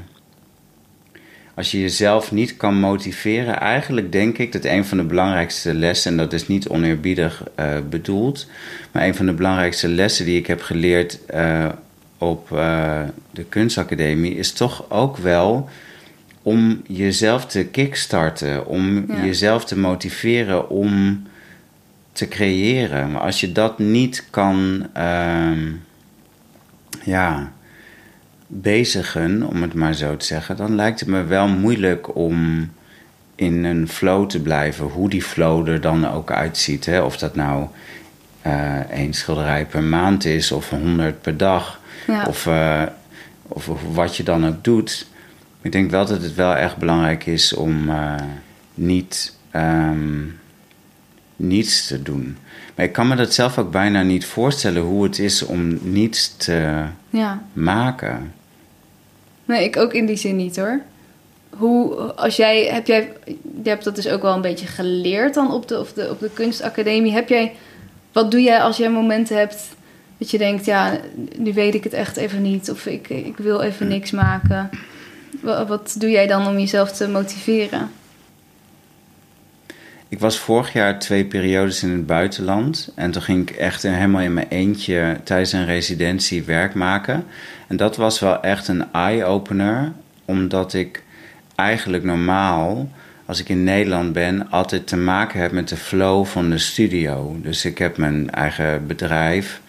als je jezelf niet kan motiveren, eigenlijk denk ik dat een van de belangrijkste lessen, en dat is niet oneerbiedig uh, bedoeld, maar een van de belangrijkste lessen die ik heb geleerd uh, op uh, de kunstacademie, is toch ook wel om jezelf te kickstarten, om ja. jezelf te motiveren om te creëren. Maar als je dat niet kan ja, bezigen, om het maar zo te zeggen, dan lijkt het me wel moeilijk om in een flow te blijven, hoe die flow er dan ook uitziet. Hè? Of dat nou uh, één schilderij per maand is, of honderd per dag, ja. of, uh, of, of, wat je dan ook doet. Ik denk wel dat het wel echt belangrijk is om uh, niet um, niets te doen. Maar ik kan me dat zelf ook bijna niet voorstellen hoe het is om niets te ja. maken. Nee, ik ook in die zin niet hoor. Hoe, als jij, heb jij, je hebt dat dus ook wel een beetje geleerd dan op de, op de, op de kunstacademie. Heb jij, wat doe jij als jij momenten hebt dat je denkt, ja, nu weet ik het echt even niet. Of ik, ik wil even niks maken. Wat, doe jij dan om jezelf te motiveren? Ik was vorig jaar twee periodes in het buitenland. En toen ging ik echt helemaal in mijn eentje tijdens een residentie werk maken. En dat was wel echt een eye-opener. Omdat ik eigenlijk normaal, als ik in Nederland ben, altijd te maken heb met de flow van de studio. Dus ik heb mijn eigen bedrijf.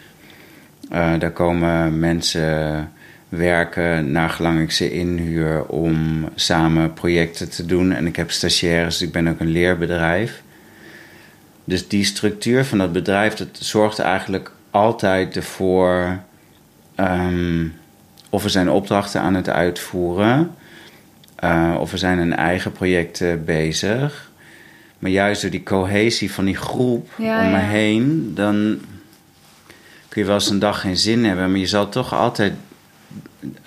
Uh, daar komen mensen werken naar gelang ik ze inhuur om samen projecten te doen. En ik heb stagiaires, ik ben ook een leerbedrijf. Dus die structuur van dat bedrijf, dat zorgt eigenlijk altijd ervoor... Um, of we zijn opdrachten aan het uitvoeren... Uh, of we zijn een eigen project bezig. Maar juist door die cohesie van die groep ja, om me ja. heen... dan kun je wel eens een dag geen zin hebben... maar je zal toch altijd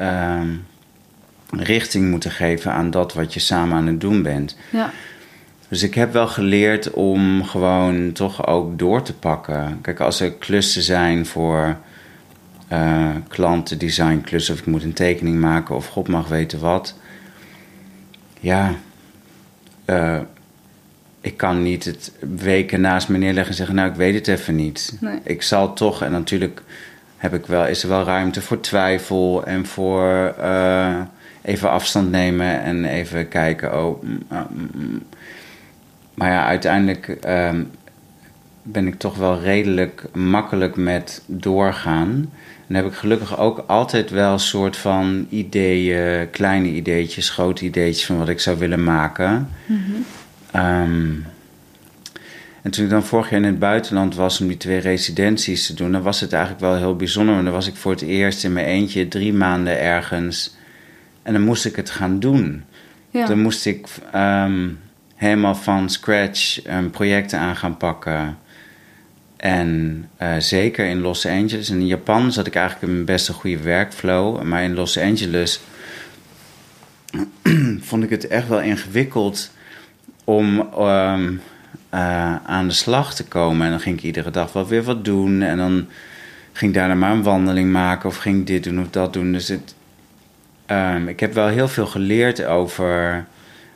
uh, richting moeten geven aan dat wat je samen aan het doen bent. Ja. Dus ik heb wel geleerd om gewoon toch ook door te pakken. Kijk, als er klussen zijn voor uh, klanten, designklussen, of ik moet een tekening maken, of God mag weten wat. Ja, uh, ik kan niet het weken naast me neerleggen en zeggen: Nou, ik weet het even niet. Nee. Ik zal toch, en natuurlijk heb ik wel, is er wel ruimte voor twijfel en voor uh, even afstand nemen en even kijken. Oh, mm, mm, maar ja, uiteindelijk um, ben ik toch wel redelijk makkelijk met doorgaan. En heb ik gelukkig ook altijd wel een soort van ideeën, kleine ideetjes, grote ideetjes van wat ik zou willen maken. Mm -hmm. um, en toen ik dan vorig jaar in het buitenland was om die twee residenties te doen, dan was het eigenlijk wel heel bijzonder. Want dan was ik voor het eerst in mijn eentje drie maanden ergens. En dan moest ik het gaan doen. Ja. Dan moest ik um, helemaal van scratch um, projecten aan gaan pakken. En uh, zeker in Los Angeles. En in Japan zat ik eigenlijk in mijn best een goede werkflow. Maar in Los Angeles *clears throat* vond ik het echt wel ingewikkeld om. Um, eh, aan de slag te komen. En dan ging ik iedere dag wel weer wat doen. En dan ging ik daarna maar een wandeling maken of ging ik dit doen of dat doen. Dus het, ehm, ik heb wel heel veel geleerd over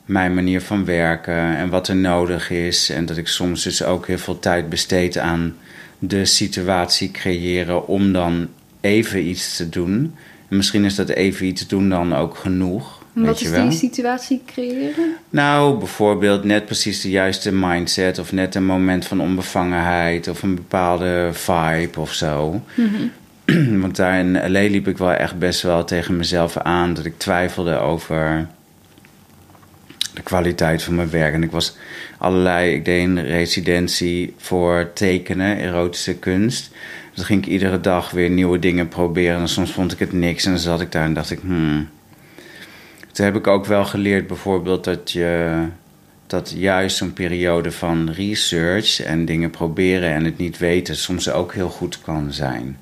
mijn manier van werken en wat er nodig is. En dat ik soms dus ook heel veel tijd besteed aan de situatie creëren om dan even iets te doen. En misschien is dat even iets doen dan ook genoeg. Wat is die situatie creëren? Nou, bijvoorbeeld net precies de juiste mindset... of net een moment van onbevangenheid... of een bepaalde vibe of zo. Mhm. *clears throat* Want daar in L.A. liep ik wel echt best wel tegen mezelf aan... dat ik twijfelde over de kwaliteit van mijn werk. En ik was allerlei... Ik deed een residentie voor tekenen, erotische kunst... Dus dan ging ik iedere dag weer nieuwe dingen proberen. En soms vond ik het niks. En dan zat ik daar en dacht ik, hmm, toen heb ik ook wel geleerd bijvoorbeeld dat je dat juist zo'n periode van research en dingen proberen en het niet weten soms ook heel goed kan zijn.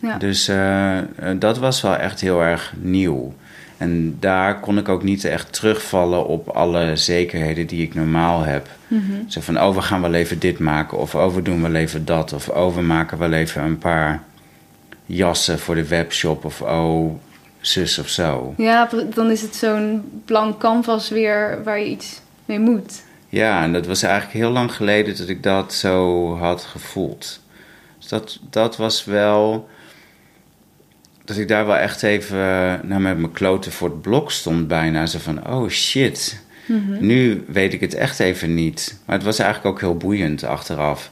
Ja. Dus uh, dat was wel echt heel erg nieuw. En daar kon ik ook niet echt terugvallen op alle zekerheden die ik normaal heb. Mm Zo van, oh, we gaan wel even dit maken. Of oh, we doen wel even dat. Of oh, we maken wel even een paar jassen voor de webshop. Of oh, zus of zo. Ja, dan is het zo'n blank canvas weer waar je iets mee moet. Ja, en dat was eigenlijk heel lang geleden dat ik dat zo had gevoeld. Dus dat, dat was wel. Dat ik daar wel echt even nou, met mijn kloten voor het blok stond, bijna. Zo van: oh shit. Mhm. Nu weet ik het echt even niet. Maar het was eigenlijk ook heel boeiend achteraf.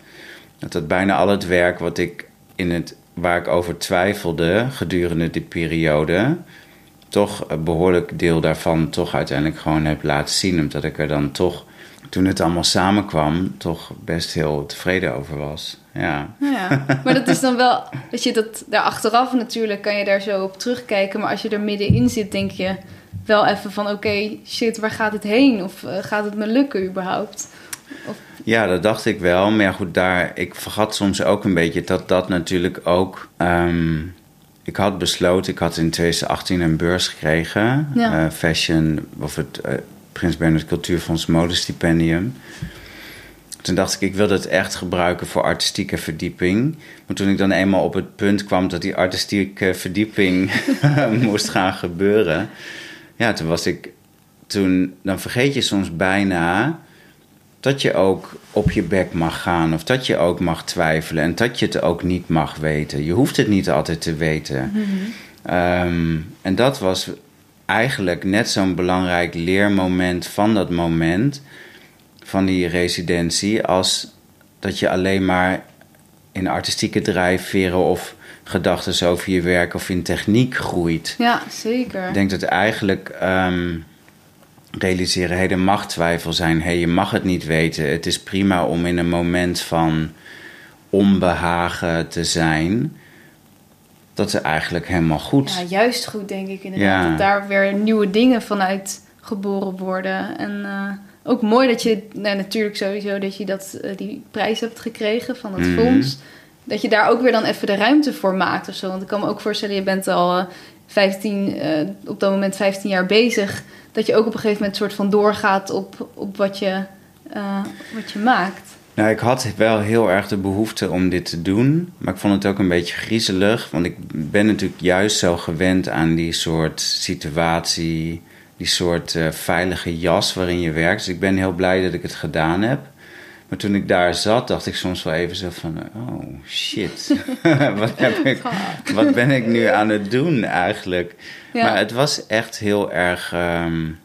Dat dat bijna al het werk wat ik in het waar ik over twijfelde gedurende die periode, toch een behoorlijk deel daarvan toch uiteindelijk gewoon heb laten zien. Omdat ik er dan toch, toen het allemaal samenkwam, toch best heel tevreden over was. Ja. ja maar dat is dan wel, dat je dat daar achteraf natuurlijk kan je daar zo op terugkijken. Maar als je er middenin zit, denk je wel even van: oké, shit, waar gaat het heen? Of uh, gaat het me lukken überhaupt? Of ja, dat dacht ik wel. Maar ja, goed, daar, ik vergat soms ook een beetje dat dat natuurlijk ook. Um, ik had besloten, ik had in 2018 een beurs gekregen, ja. uh, fashion, of het uh, Prins Bernhard Cultuurfonds Modestipendium. Toen dacht ik, ik wil dat echt gebruiken voor artistieke verdieping. Maar toen ik dan eenmaal op het punt kwam dat die artistieke verdieping *laughs* moest gaan gebeuren, ja, toen was ik. Toen, dan vergeet je soms bijna dat je ook op je bek mag gaan of dat je ook mag twijfelen en dat je het ook niet mag weten. Je hoeft het niet altijd te weten. Mhm. Ehm, en dat was eigenlijk net zo'n belangrijk leermoment van dat moment, van die residentie, als dat je alleen maar in artistieke drijfveren of gedachten over je werk of in techniek groeit. Ja, zeker. Ik denk dat eigenlijk. Ehm, realiseren, hé, er mag twijfel zijn, hé, je mag het niet weten. Het is prima om in een moment van onbehagen te zijn. Dat is eigenlijk helemaal goed. Ja, juist goed, denk ik inderdaad. Dat daar weer nieuwe dingen vanuit geboren worden. En uh, ook mooi dat je, nou, natuurlijk sowieso, dat je dat, uh, die prijs hebt gekregen van het mm fonds. Dat je daar ook weer dan even de ruimte voor maakt of zo. Want ik kan me ook voorstellen, je bent al uh, 15, op dat moment 15 jaar bezig dat je ook op een gegeven moment soort van doorgaat op, op wat, je, uh, wat je maakt. Nou, ik had wel heel erg de behoefte om dit te doen. Maar ik vond het ook een beetje griezelig. Want ik ben natuurlijk juist zo gewend aan die soort situatie. Die soort uh, veilige jas waarin je werkt. Dus ik ben heel blij dat ik het gedaan heb. Maar toen ik daar zat, dacht ik soms wel even zo van... Oh, shit. *laughs* wat, heb ik, *laughs* wat ben ik nu aan het doen eigenlijk? Maar het was echt heel erg um,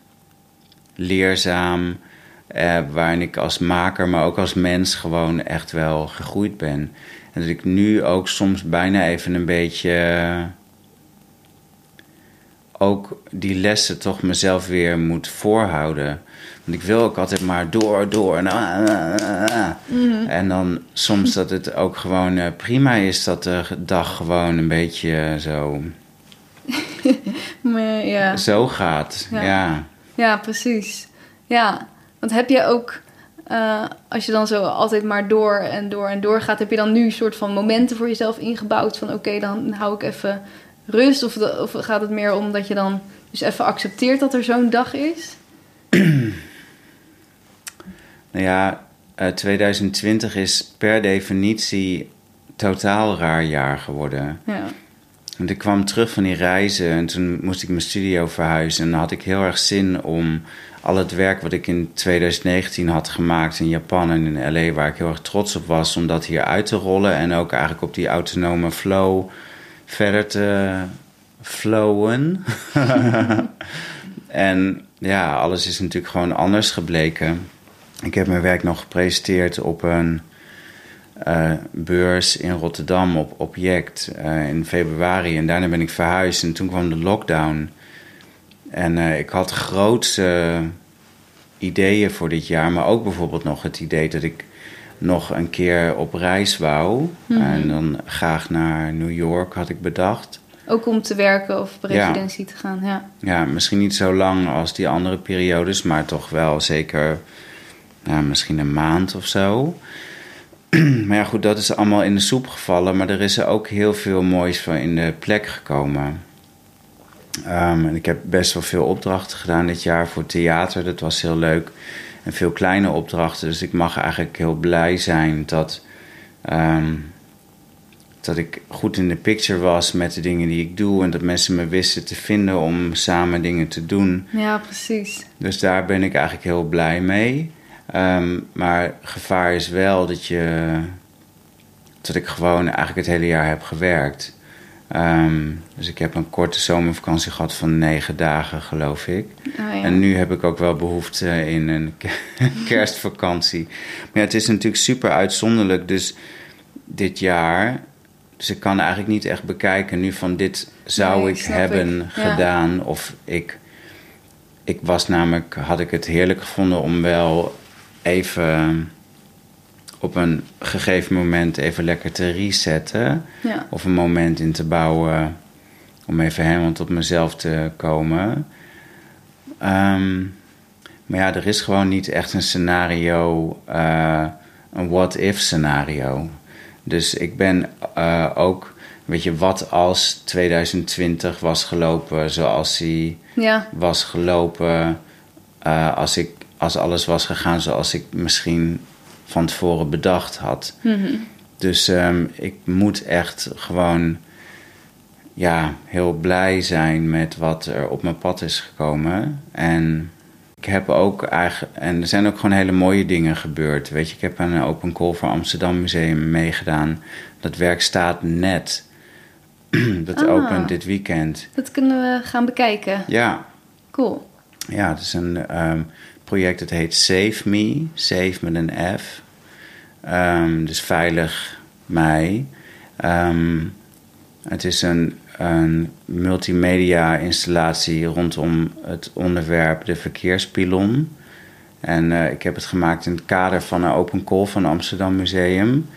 leerzaam. Eh, waarin ik als maker, maar ook als mens gewoon echt wel gegroeid ben. En dat ik nu ook soms bijna even een beetje... ook die lessen toch mezelf weer moet voorhouden... Want ik wil ook altijd maar door, door. En, ah, ah, ah, mhm. en dan soms dat het ook gewoon uh, prima is dat de dag gewoon een beetje zo. *laughs* maar, ja. Zo gaat. Ja. ja. precies. Ja, want heb je ook. Uh, als je dan zo altijd maar door en door en door gaat, heb je dan nu een soort van momenten voor jezelf ingebouwd van oké, dan hou ik even rust? Of, of gaat het meer om dat je dan dus even accepteert dat er zo'n dag is? *clears throat* Nou ja, eh, 2020 is per definitie totaal raar jaar geworden. Ja. Want ik kwam terug van die reizen en toen moest ik mijn studio verhuizen. En dan had ik heel erg zin om al het werk wat ik in 2019 had gemaakt in Japan en in LA, waar ik heel erg trots op was, om dat hier uit te rollen. En ook eigenlijk op die autonome flow verder te flowen. *laughs* en ja, alles is natuurlijk gewoon anders gebleken. Ik heb mijn werk nog gepresenteerd op een uh, beurs in Rotterdam op Object uh, in februari. En daarna ben ik verhuisd en toen kwam de lockdown. En uh, ik had grootse ideeën voor dit jaar, maar ook bijvoorbeeld nog het idee dat ik nog een keer op reis wou. Mm -hmm. En dan graag naar New York had ik bedacht. Ook om te werken of op residentie ja. te gaan, ja. Ja, misschien niet zo lang als die andere periodes, maar toch wel zeker nou, misschien een maand of zo. *clears throat* maar ja, goed, dat is allemaal in de soep gevallen. Maar er is er ook heel veel moois van in de plek gekomen. Um, en ik heb best wel veel opdrachten gedaan dit jaar voor theater. Dat was heel leuk. En veel kleine opdrachten. Dus ik mag eigenlijk heel blij zijn dat, um, dat ik goed in de picture was met de dingen die ik doe. En dat mensen me wisten te vinden om samen dingen te doen. Ja, precies. Dus daar ben ik eigenlijk heel blij mee. Um, maar gevaar is wel dat je. dat ik gewoon eigenlijk het hele jaar heb gewerkt. Um, dus ik heb een korte zomervakantie gehad van negen dagen, geloof ik. Oh, ja. En nu heb ik ook wel behoefte in een *laughs* kerstvakantie. Maar ja, het is natuurlijk super uitzonderlijk. Dus dit jaar. Dus ik kan eigenlijk niet echt bekijken nu van dit zou Nee, ik hebben ik. Ja. gedaan. Of ik. Ik was namelijk, had ik het heerlijk gevonden om wel even op een gegeven moment even lekker te resetten. Ja. Of een moment in te bouwen om even helemaal tot mezelf te komen. Ehm, maar ja, er is gewoon niet echt een scenario, eh, een what-if scenario. Dus ik ben eh, ook, weet je, wat als 2020 was gelopen zoals hij Ja, was gelopen, eh, als, ik, als alles was gegaan zoals ik misschien van tevoren bedacht had. Mhm. Dus ehm, ik moet echt gewoon ja, heel blij zijn met wat er op mijn pad is gekomen. En ik heb ook eigenlijk. En er zijn ook gewoon hele mooie dingen gebeurd. Weet je, ik heb aan een Open Call voor Amsterdam Museum meegedaan. Dat werk staat net. *clears throat* Dat Ah. opent dit weekend. dat kunnen we gaan bekijken. Ja, Cool. ja, het is een ehm, project dat heet Save Me. Save met een F. Ehm, dus veilig mij. Ehm, het is een, een multimedia installatie rondom het onderwerp de verkeerspilon. En eh, ik heb het gemaakt in het kader van een open call van Amsterdam Museum.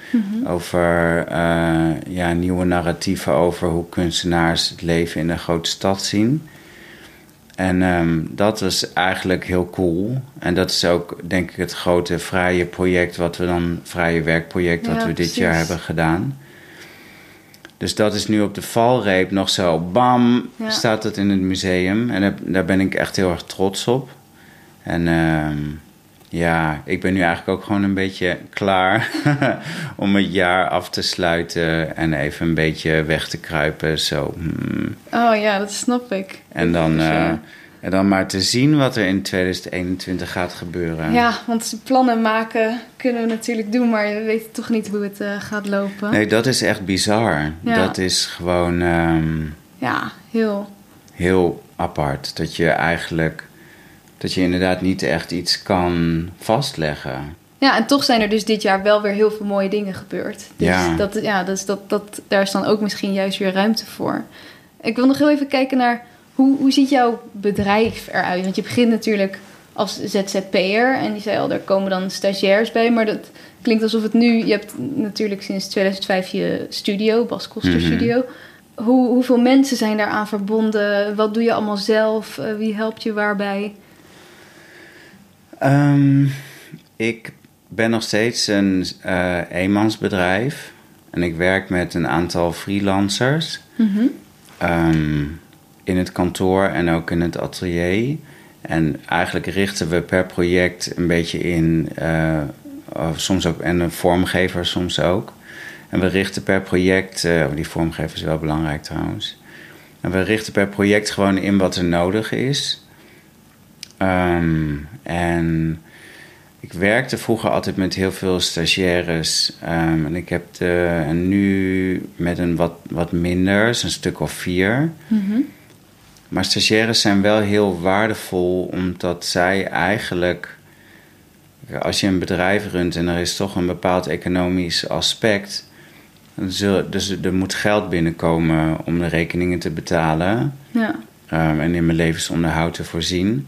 Over eh, ja, nieuwe narratieven over hoe kunstenaars het leven in een grote stad zien. En ehm, dat was eigenlijk heel cool. En dat is ook, denk ik, het grote vrije project, wat we dan, vrije werkproject, wat Ja, we dit jaar hebben gedaan. Dus dat is nu op de valreep nog zo, bam, Ja. staat het in het museum. En daar, daar ben ik echt heel erg trots op. En ehm, ja, ik ben nu eigenlijk ook gewoon een beetje klaar *laughs* om het jaar af te sluiten en even een beetje weg te kruipen. Zo, hmm. Oh ja, dat snap ik. En dan, eh, en dan maar te zien wat er in 2021 gaat gebeuren. Ja, want plannen maken kunnen we natuurlijk doen, maar we weten toch niet hoe het eh, gaat lopen. Nee, dat is echt bizar. Ja. Dat is gewoon ehm, Ja, heel. heel apart. Dat je eigenlijk, dat je inderdaad niet echt iets kan vastleggen. Ja, en toch zijn er dus dit jaar wel weer heel veel mooie dingen gebeurd. Dus Ja. dat, ja, dus dat, dat, daar is dan ook misschien juist weer ruimte voor. Ik wil nog heel even kijken naar hoe, hoe ziet jouw bedrijf eruit? Want je begint natuurlijk als ZZP'er en die zei al, daar komen dan stagiairs bij. Maar dat klinkt alsof het nu, je hebt natuurlijk sinds 2005 je studio, Bas Koster Mhm. Studio. Hoe, hoeveel mensen zijn daaraan verbonden? Wat doe je allemaal zelf? Eh, wie helpt je waarbij? Ehm, ik ben nog steeds een eh, eenmansbedrijf. En ik werk met een aantal freelancers. Mhm. Ehm, in het kantoor en ook in het atelier. En eigenlijk richten we per project een beetje in eh, soms ook, en een vormgever soms ook. En we richten per project, uh, die vormgever is wel belangrijk trouwens. En we richten per project gewoon in wat er nodig is. Ehm, en ik werkte vroeger altijd met heel veel stagiaires. Um, en ik heb de, en nu met een wat, wat minder, een stuk of vier. Mm Maar stagiaires zijn wel heel waardevol, omdat zij eigenlijk. Als je een bedrijf runt en er is toch een bepaald economisch aspect. Dus er moet geld binnenkomen om de rekeningen te betalen. Ja. Um, en in mijn levensonderhoud te voorzien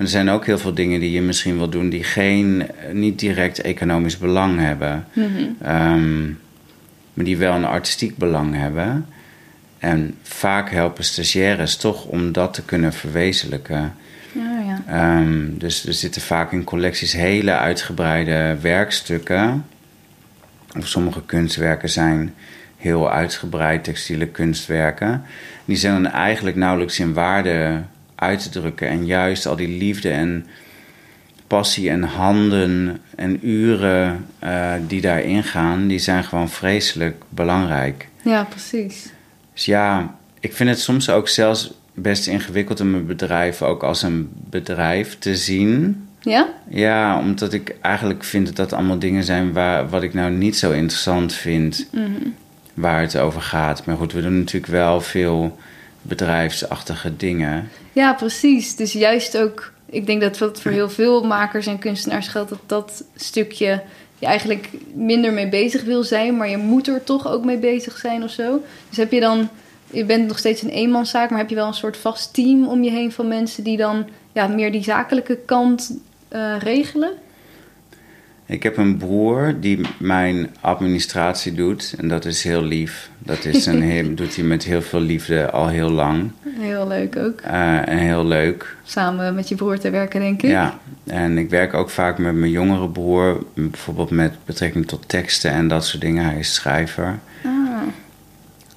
er zijn ook heel veel dingen die je misschien wil doen die geen, niet direct economisch belang hebben. Mhm. Ehm, maar die wel een artistiek belang hebben. En vaak helpen stagiaires toch om dat te kunnen verwezenlijken. ja. Ehm, dus er zitten vaak in collecties hele uitgebreide werkstukken. Of sommige kunstwerken zijn heel uitgebreid, textiele kunstwerken. Die zijn dan eigenlijk nauwelijks in waarde uit te drukken. En juist al die liefde en passie en handen en uren uh, die daarin gaan, die zijn gewoon vreselijk belangrijk. Ja, precies. Dus ja, ik vind het soms ook zelfs best ingewikkeld om mijn bedrijf ook als een bedrijf te zien. Ja? Ja, omdat ik eigenlijk vind dat dat allemaal dingen zijn waar, wat ik nou niet zo interessant vind. Mhm. Waar het over gaat. Maar goed, we doen natuurlijk wel veel bedrijfsachtige dingen. Ja, precies. Dus juist ook, ik denk dat wat voor heel veel makers en kunstenaars geldt, dat dat stukje je eigenlijk minder mee bezig wil zijn, maar je moet er toch ook mee bezig zijn of zo. Dus heb je dan, je bent nog steeds een eenmanszaak, maar heb je wel een soort vast team om je heen van mensen die dan ja, meer die zakelijke kant uh, regelen? Ik heb een broer die mijn administratie doet. En dat is heel lief. Dat is een heel, *laughs* doet hij met heel veel liefde al heel lang. Heel leuk ook. Uh, en heel leuk. Samen met je broer te werken, denk ik. Ja, en ik werk ook vaak met mijn jongere broer. Bijvoorbeeld met betrekking tot teksten en dat soort dingen. Hij is schrijver. Ah.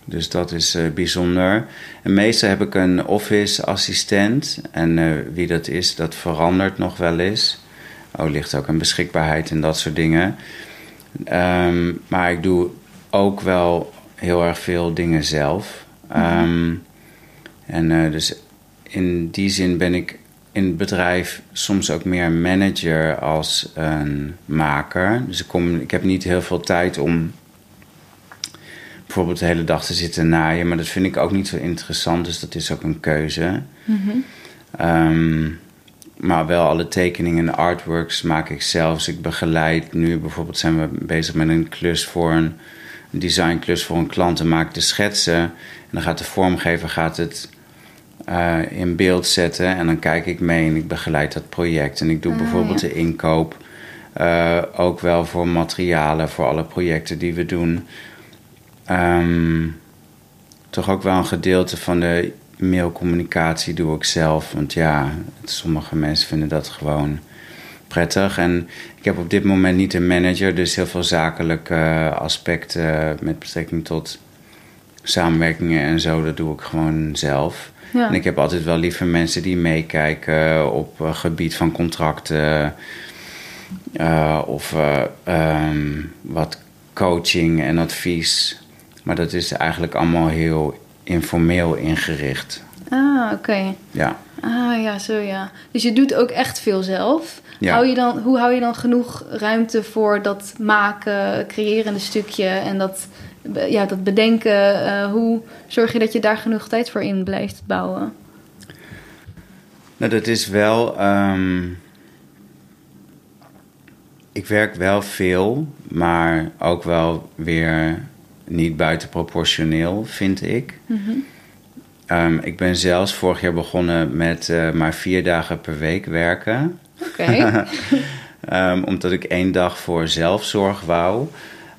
Dus dat is uh, bijzonder. En meestal heb ik een office assistent. En uh, wie dat is, dat verandert nog wel eens. Oh, ligt ook een beschikbaarheid en dat soort dingen. Um, maar ik doe ook wel heel erg veel dingen zelf. Um, en uh, dus in die zin ben ik in het bedrijf soms ook meer manager als een maker. Dus ik, kom, ik heb niet heel veel tijd om bijvoorbeeld de hele dag te zitten naaien. Maar dat vind ik ook niet zo interessant, dus dat is ook een keuze. Mm -hmm. um, maar wel alle tekeningen en artworks maak ik zelf. Dus ik begeleid nu bijvoorbeeld zijn we bezig met een klus voor een, een designklus voor een klant en maak de schetsen. En dan gaat de vormgever gaat het uh, in beeld zetten en dan kijk ik mee en ik begeleid dat project. En ik doe ah, bijvoorbeeld de inkoop. Uh, ook wel voor materialen, voor alle projecten die we doen. Um, toch ook wel een gedeelte van de mailcommunicatie doe ik zelf. Want ja, sommige mensen vinden dat gewoon prettig. En ik heb op dit moment niet een manager, dus heel veel zakelijke aspecten met betrekking tot samenwerkingen en zo, dat doe ik gewoon zelf. En ik heb altijd wel liever mensen die meekijken op uh, gebied van contracten uh, of uh, um, wat coaching en advies. Maar dat is eigenlijk allemaal heel informeel ingericht. Ah, oké. Ja. Ah, ja, zo ja. Dus je doet ook echt veel zelf. Ja. Hou je dan, hoe hou je dan genoeg ruimte voor dat maken, creërende stukje en dat, ja, dat bedenken? Uh, hoe zorg je dat je daar genoeg tijd voor in blijft bouwen? Nou, dat is wel. Um, ik werk wel veel, maar ook wel weer niet buitenproportioneel, vind ik. Mm um, ik ben zelfs vorig jaar begonnen met uh, maar vier dagen per week werken. Oké. Okay. *laughs* um, omdat ik één dag voor zelfzorg wou.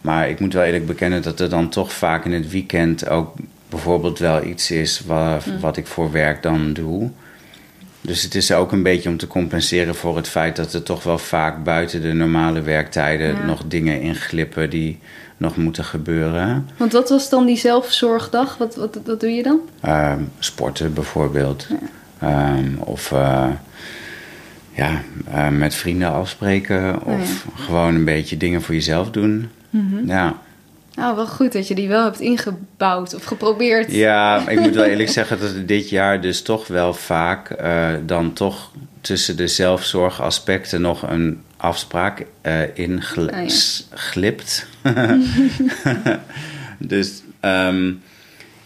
Maar ik moet wel eerlijk bekennen dat er dan toch vaak in het weekend ook bijvoorbeeld wel iets is wat, mm. wat ik voor werk dan doe. Dus het is ook een beetje om te compenseren voor het feit dat er toch wel vaak buiten de normale werktijden ja. nog dingen inglippen die nog moeten gebeuren. Want wat was dan die zelfzorgdag? Wat, wat, wat doe je dan? Uh, sporten bijvoorbeeld. Ja. Um, of uh, ja, eh, met vrienden afspreken Oh, of gewoon een beetje dingen voor jezelf doen. Mhm. Ja. Nou, wel goed dat je die wel hebt ingebouwd of geprobeerd. ja, *laughs* ik moet wel eerlijk zeggen dat dit jaar dus toch wel vaak eh, dan toch tussen de zelfzorgaspecten nog een afspraak eh in gl- ja. s- glipt. *laughs* *laughs* dus, ehm,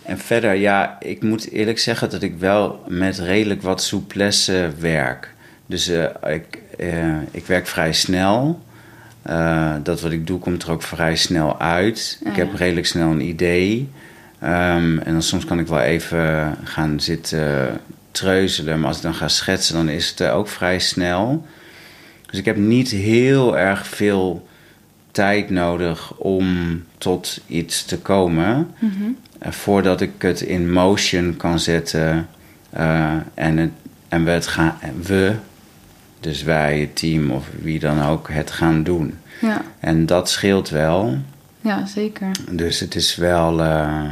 en verder, ja, ik moet eerlijk zeggen dat ik wel met redelijk wat souplesse werk. Dus eh, ik, eh, ik werk vrij snel. Dat wat ik doe komt er ook vrij snel uit. Ah, ik heb ja. redelijk snel een idee. Ehm, en dan soms kan ik wel even gaan zitten treuzelen. Maar als ik dan ga schetsen, dan is het ook vrij snel. Dus ik heb niet heel erg veel tijd nodig om tot iets te komen. Mhm. Eh, voordat ik het in motion kan zetten eh, en, het, en we het gaan, we, dus wij, het team of wie dan ook, het gaan doen. Ja, En dat scheelt wel. ja, zeker. Dus het is wel. eh,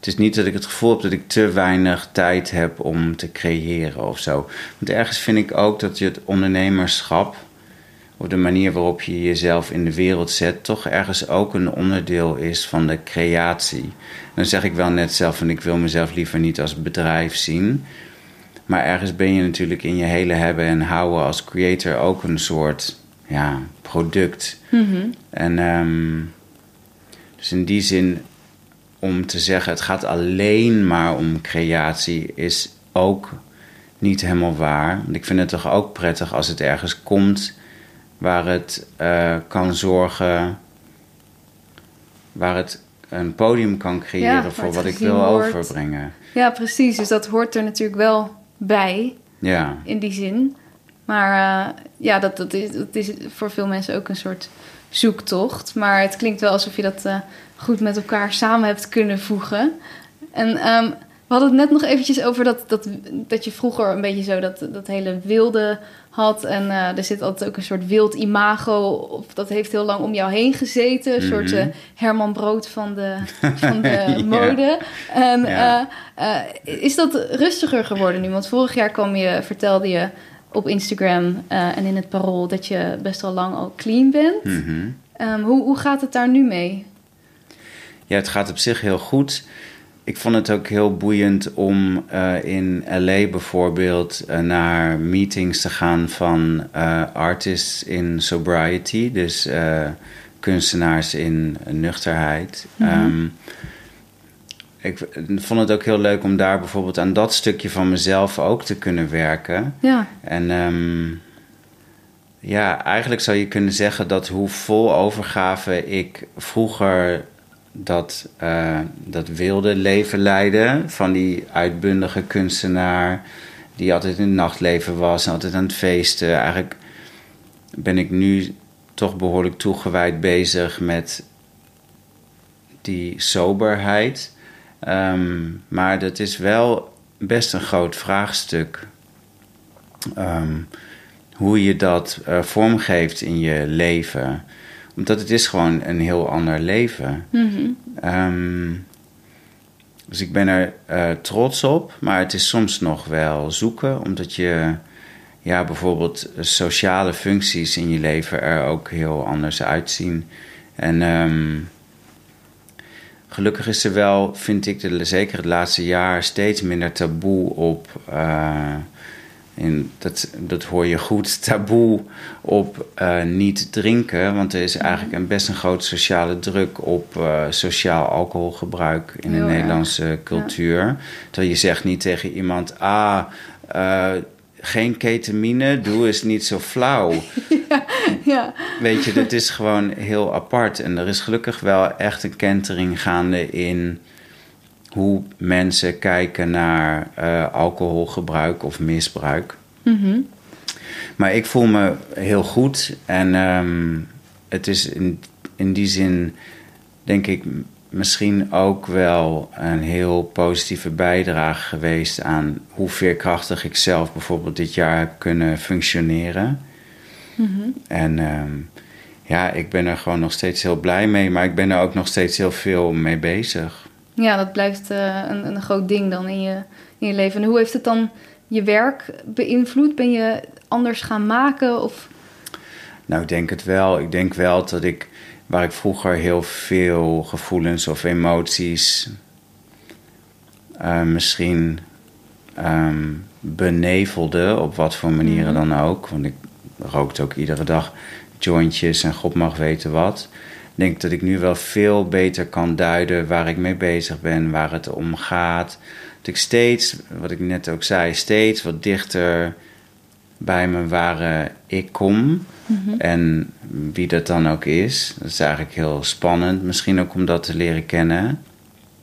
het is niet dat ik het gevoel heb dat ik te weinig tijd heb om te creëren of zo. Want ergens vind ik ook dat je het ondernemerschap. of de manier waarop je jezelf in de wereld zet. toch ergens ook een onderdeel is van de creatie. Dan zeg ik wel net zelf van ik wil mezelf liever niet als bedrijf zien. Maar ergens ben je natuurlijk in je hele hebben en houden als creator ook een soort ja, product. Mhm. En ehm, dus in die zin, om te zeggen het gaat alleen maar om creatie, is ook niet helemaal waar. Want ik vind het toch ook prettig als het ergens komt waar het eh, kan zorgen, waar het een podium kan creëren Ja, voor wat ik wil overbrengen. Ja, precies. Dus dat hoort er natuurlijk wel bij, Ja, in die zin. Maar eh, ja, dat, dat, is, dat is voor veel mensen ook een soort zoektocht. Maar het klinkt wel alsof je dat eh, goed met elkaar samen hebt kunnen voegen. En ehm, we hadden het net nog eventjes over dat, dat, dat je vroeger een beetje zo dat, dat hele wilde had. En eh, er zit altijd ook een soort wild imago. Of dat heeft heel lang om jou heen gezeten. Een soort Mhm. eh, Herman Brood van de, *laughs* van de Ja. mode. En Ja. eh, is dat rustiger geworden nu? Want vorig jaar kwam je, vertelde je op Instagram en in het parool dat je best wel lang al clean bent. mhm. Ehm, hoe, hoe gaat het daar nu mee? Ja, het gaat op zich heel goed. Ik vond het ook heel boeiend om eh, in LA bijvoorbeeld eh, naar meetings te gaan van eh, artists in sobriety, dus kunstenaars in nuchterheid. Mhm. Ehm, ik vond het ook heel leuk om daar bijvoorbeeld aan dat stukje van mezelf ook te kunnen werken. Ja, En ehm, ja, eigenlijk zou je kunnen zeggen dat hoe vol overgave ik vroeger dat, eh, dat wilde leven leidde. Van die uitbundige kunstenaar die altijd in het nachtleven was en altijd aan het feesten. Eigenlijk ben ik nu toch behoorlijk toegewijd bezig met die soberheid. Ehm, maar dat is wel best een groot vraagstuk. Ehm, hoe je dat eh, vormgeeft in je leven. Omdat het is gewoon een heel ander leven. Ehm, dus ik ben er eh, trots op, maar het is soms nog wel zoeken, omdat je ja, bijvoorbeeld sociale functies in je leven er ook heel anders uitzien. En ehm, gelukkig is er wel, vind ik, de, zeker het laatste jaar steeds minder taboe op. eh, in, dat, dat hoor je goed, taboe op eh, niet drinken. Want er is eigenlijk een best een grote sociale druk op eh, sociaal alcoholgebruik in Heel de erg, Nederlandse cultuur. Terwijl je zegt niet tegen iemand, ah, eh, geen ketamine, doe eens niet zo flauw. *laughs* ja. Weet je, dit is gewoon heel apart. En er is gelukkig wel echt een kentering gaande in hoe mensen kijken naar eh, alcoholgebruik of misbruik. Mhm. Maar ik voel me heel goed. En ehm, het is in, in die zin, denk ik, misschien ook wel een heel positieve bijdrage geweest aan hoe veerkrachtig ik zelf bijvoorbeeld dit jaar heb kunnen functioneren. Mhm. En ehm, ja, ik ben er gewoon nog steeds heel blij mee, maar ik ben er ook nog steeds heel veel mee bezig. Ja, dat blijft eh, een, een groot ding dan in je, in je leven. En hoe heeft het dan je werk beïnvloed? Ben je anders gaan maken? Of... Nou, ik denk het wel. Ik denk wel dat ik, waar ik vroeger heel veel gevoelens of emoties uh, misschien um, benevelde, op wat voor manieren dan ook. Want ik rookte ook iedere dag jointjes en God mag weten wat. Ik denk dat ik nu wel veel beter kan duiden waar ik mee bezig ben, waar het om gaat. Dat ik steeds, wat ik net ook zei, steeds wat dichter bij mijn ware ik kom. Mhm. En wie dat dan ook is. Dat is eigenlijk heel spannend. Misschien ook om dat te leren kennen.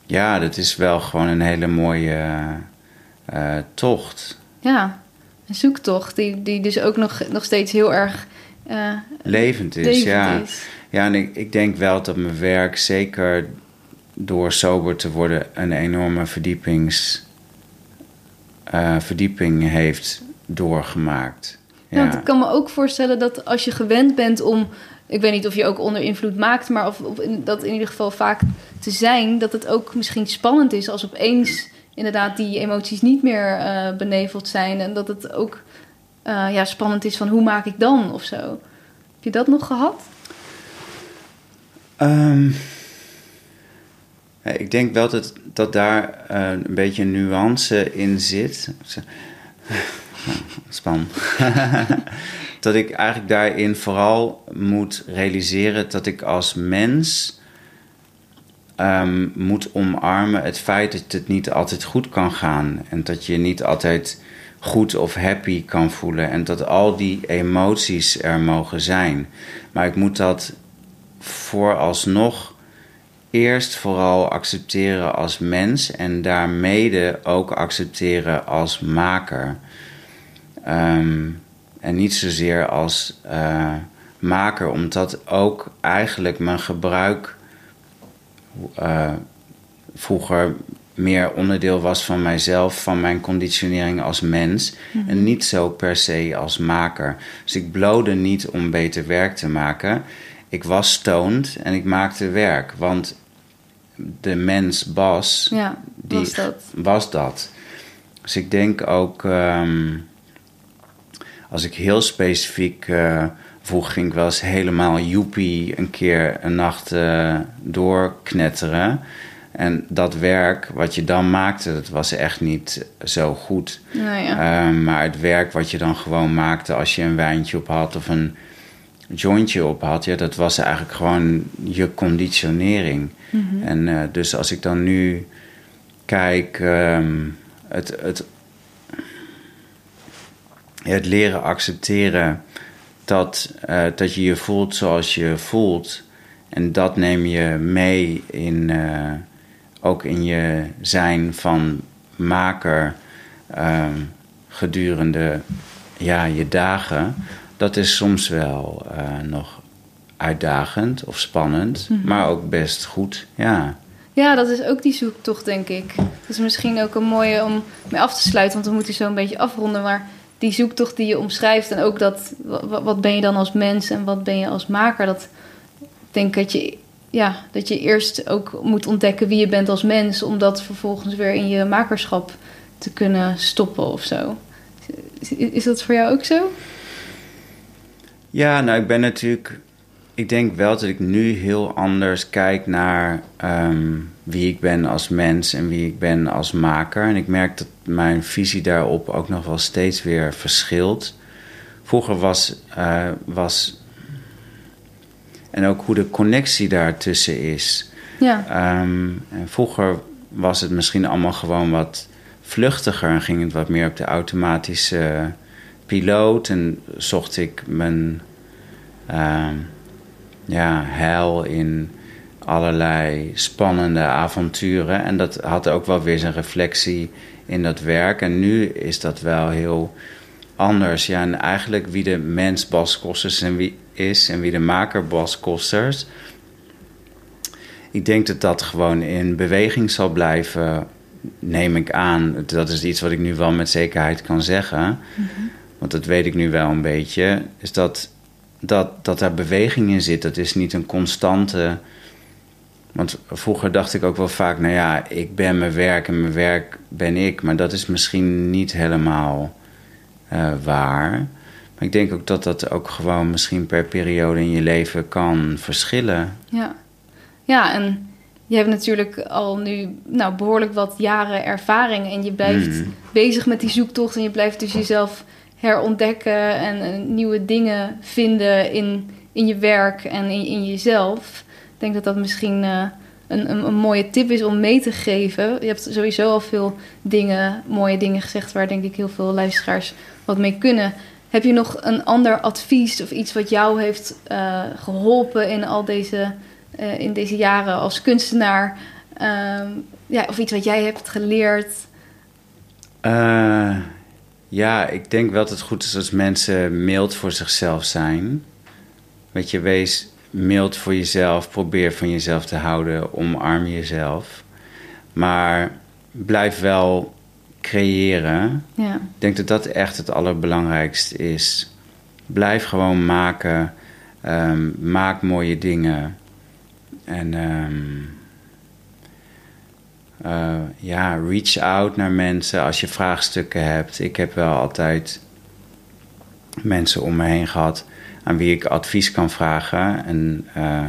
Ja, dat is wel gewoon een hele mooie uh, tocht. Ja, een zoektocht die, die dus ook nog, nog steeds heel erg uh, levend is. Levend ja. Is. Ja, en ik, ik denk wel dat mijn werk zeker door sober te worden een enorme verdiepings, uh, verdieping heeft doorgemaakt. Ja. Want ik kan me ook voorstellen dat als je gewend bent om, ik weet niet of je ook onder invloed maakt, maar of, of in, dat in ieder geval vaak te zijn, dat het ook misschien spannend is als opeens inderdaad die emoties niet meer uh, beneveld zijn en dat het ook uh, ja, spannend is van hoe maak ik dan of zo. Heb je dat nog gehad? Um, ik denk wel dat, dat daar uh, een beetje nuance in zit. *laughs* Span. *laughs* dat ik eigenlijk daarin vooral moet realiseren dat ik als mens um, moet omarmen het feit dat het niet altijd goed kan gaan. En dat je niet altijd goed of happy kan voelen. En dat al die emoties er mogen zijn. Maar ik moet dat vooralsnog eerst vooral accepteren als mens en daarmee ook accepteren als maker. Ehm, en niet zozeer als uh, maker, omdat ook eigenlijk mijn gebruik uh, vroeger meer onderdeel was van mijzelf, van mijn conditionering als mens. Mhm. En niet zo per se als maker. Dus ik blode niet om beter werk te maken. Ik was stoned en ik maakte werk. Want de mens Bas, ja, die was dat. was dat. Dus ik denk ook, ehm, als ik heel specifiek uh, vroeg, ging ik wel eens helemaal joepie een keer een nacht uh, doorknetteren. En dat werk wat je dan maakte, dat was echt niet zo goed. Nou ja. Ehm, maar het werk wat je dan gewoon maakte als je een wijntje op had of een jointje op had, ja, dat was eigenlijk gewoon je conditionering. Mhm. En uh, dus als ik dan nu kijk, um, het, het, het leren accepteren dat, uh, dat je je voelt zoals je voelt. En dat neem je mee in, uh, ook in je zijn van maker um, gedurende ja, je dagen dat is soms wel uh, nog uitdagend of spannend, mm -hmm. maar ook best goed, ja. Ja, dat is ook die zoektocht, denk ik. Dat is misschien ook een mooie om mee af te sluiten, want we moeten zo een beetje afronden. Maar die zoektocht die je omschrijft en ook dat, wat ben je dan als mens en wat ben je als maker, dat ik denk dat je, ja, dat je eerst ook moet ontdekken wie je bent als mens, om dat vervolgens weer in je makerschap te kunnen stoppen of zo. Is dat voor jou ook zo? Ja, nou, ik ben natuurlijk. Ik denk wel dat ik nu heel anders kijk naar um, wie ik ben als mens en wie ik ben als maker. En ik merk dat mijn visie daarop ook nog wel steeds weer verschilt. Vroeger was. Uh, was en ook hoe de connectie daartussen is. Ja. Um, en vroeger was het misschien allemaal gewoon wat vluchtiger en ging het wat meer op de automatische piloot en zocht ik mijn uh, ja, heil in allerlei spannende avonturen. En dat had ook wel weer zijn reflectie in dat werk. En nu is dat wel heel anders. Ja, en eigenlijk wie de mens Bas Kosters en wie is en wie de maker Bas Kosters. Ik denk dat dat gewoon in beweging zal blijven, neem ik aan. Dat is iets wat ik nu wel met zekerheid kan zeggen. Mhm. Want dat weet ik nu wel een beetje. Is dat dat, dat daar beweging in zit. Dat is niet een constante. Want vroeger dacht ik ook wel vaak, nou ja, ik ben mijn werk en mijn werk ben ik. Maar dat is misschien niet helemaal uh, waar. Maar ik denk ook dat dat ook gewoon misschien per periode in je leven kan verschillen. Ja, ja en je hebt natuurlijk al nu nou, behoorlijk wat jaren ervaring en je blijft Mm. bezig met die zoektocht en je blijft dus jezelf herontdekken en, en nieuwe dingen vinden in, in je werk en in, in jezelf. Ik denk dat dat misschien eh, een, een, een mooie tip is om mee te geven. Je hebt sowieso al veel dingen, mooie dingen gezegd waar denk ik heel veel luisteraars wat mee kunnen. Heb je nog een ander advies of iets wat jou heeft eh, geholpen in al deze, eh, in deze jaren als kunstenaar? Ehm, ja, of iets wat jij hebt geleerd? Ja, ik denk wel dat het goed is als mensen mild voor zichzelf zijn. Weet je, wees mild voor jezelf. Probeer van jezelf te houden. Omarm jezelf. Maar blijf wel creëren. Ja, Ik denk dat dat echt het allerbelangrijkste is. Blijf gewoon maken. Ehm, maak mooie dingen. En ehm, eh, ja, reach out naar mensen als je vraagstukken hebt. Ik heb wel altijd mensen om me heen gehad aan wie ik advies kan vragen. En eh,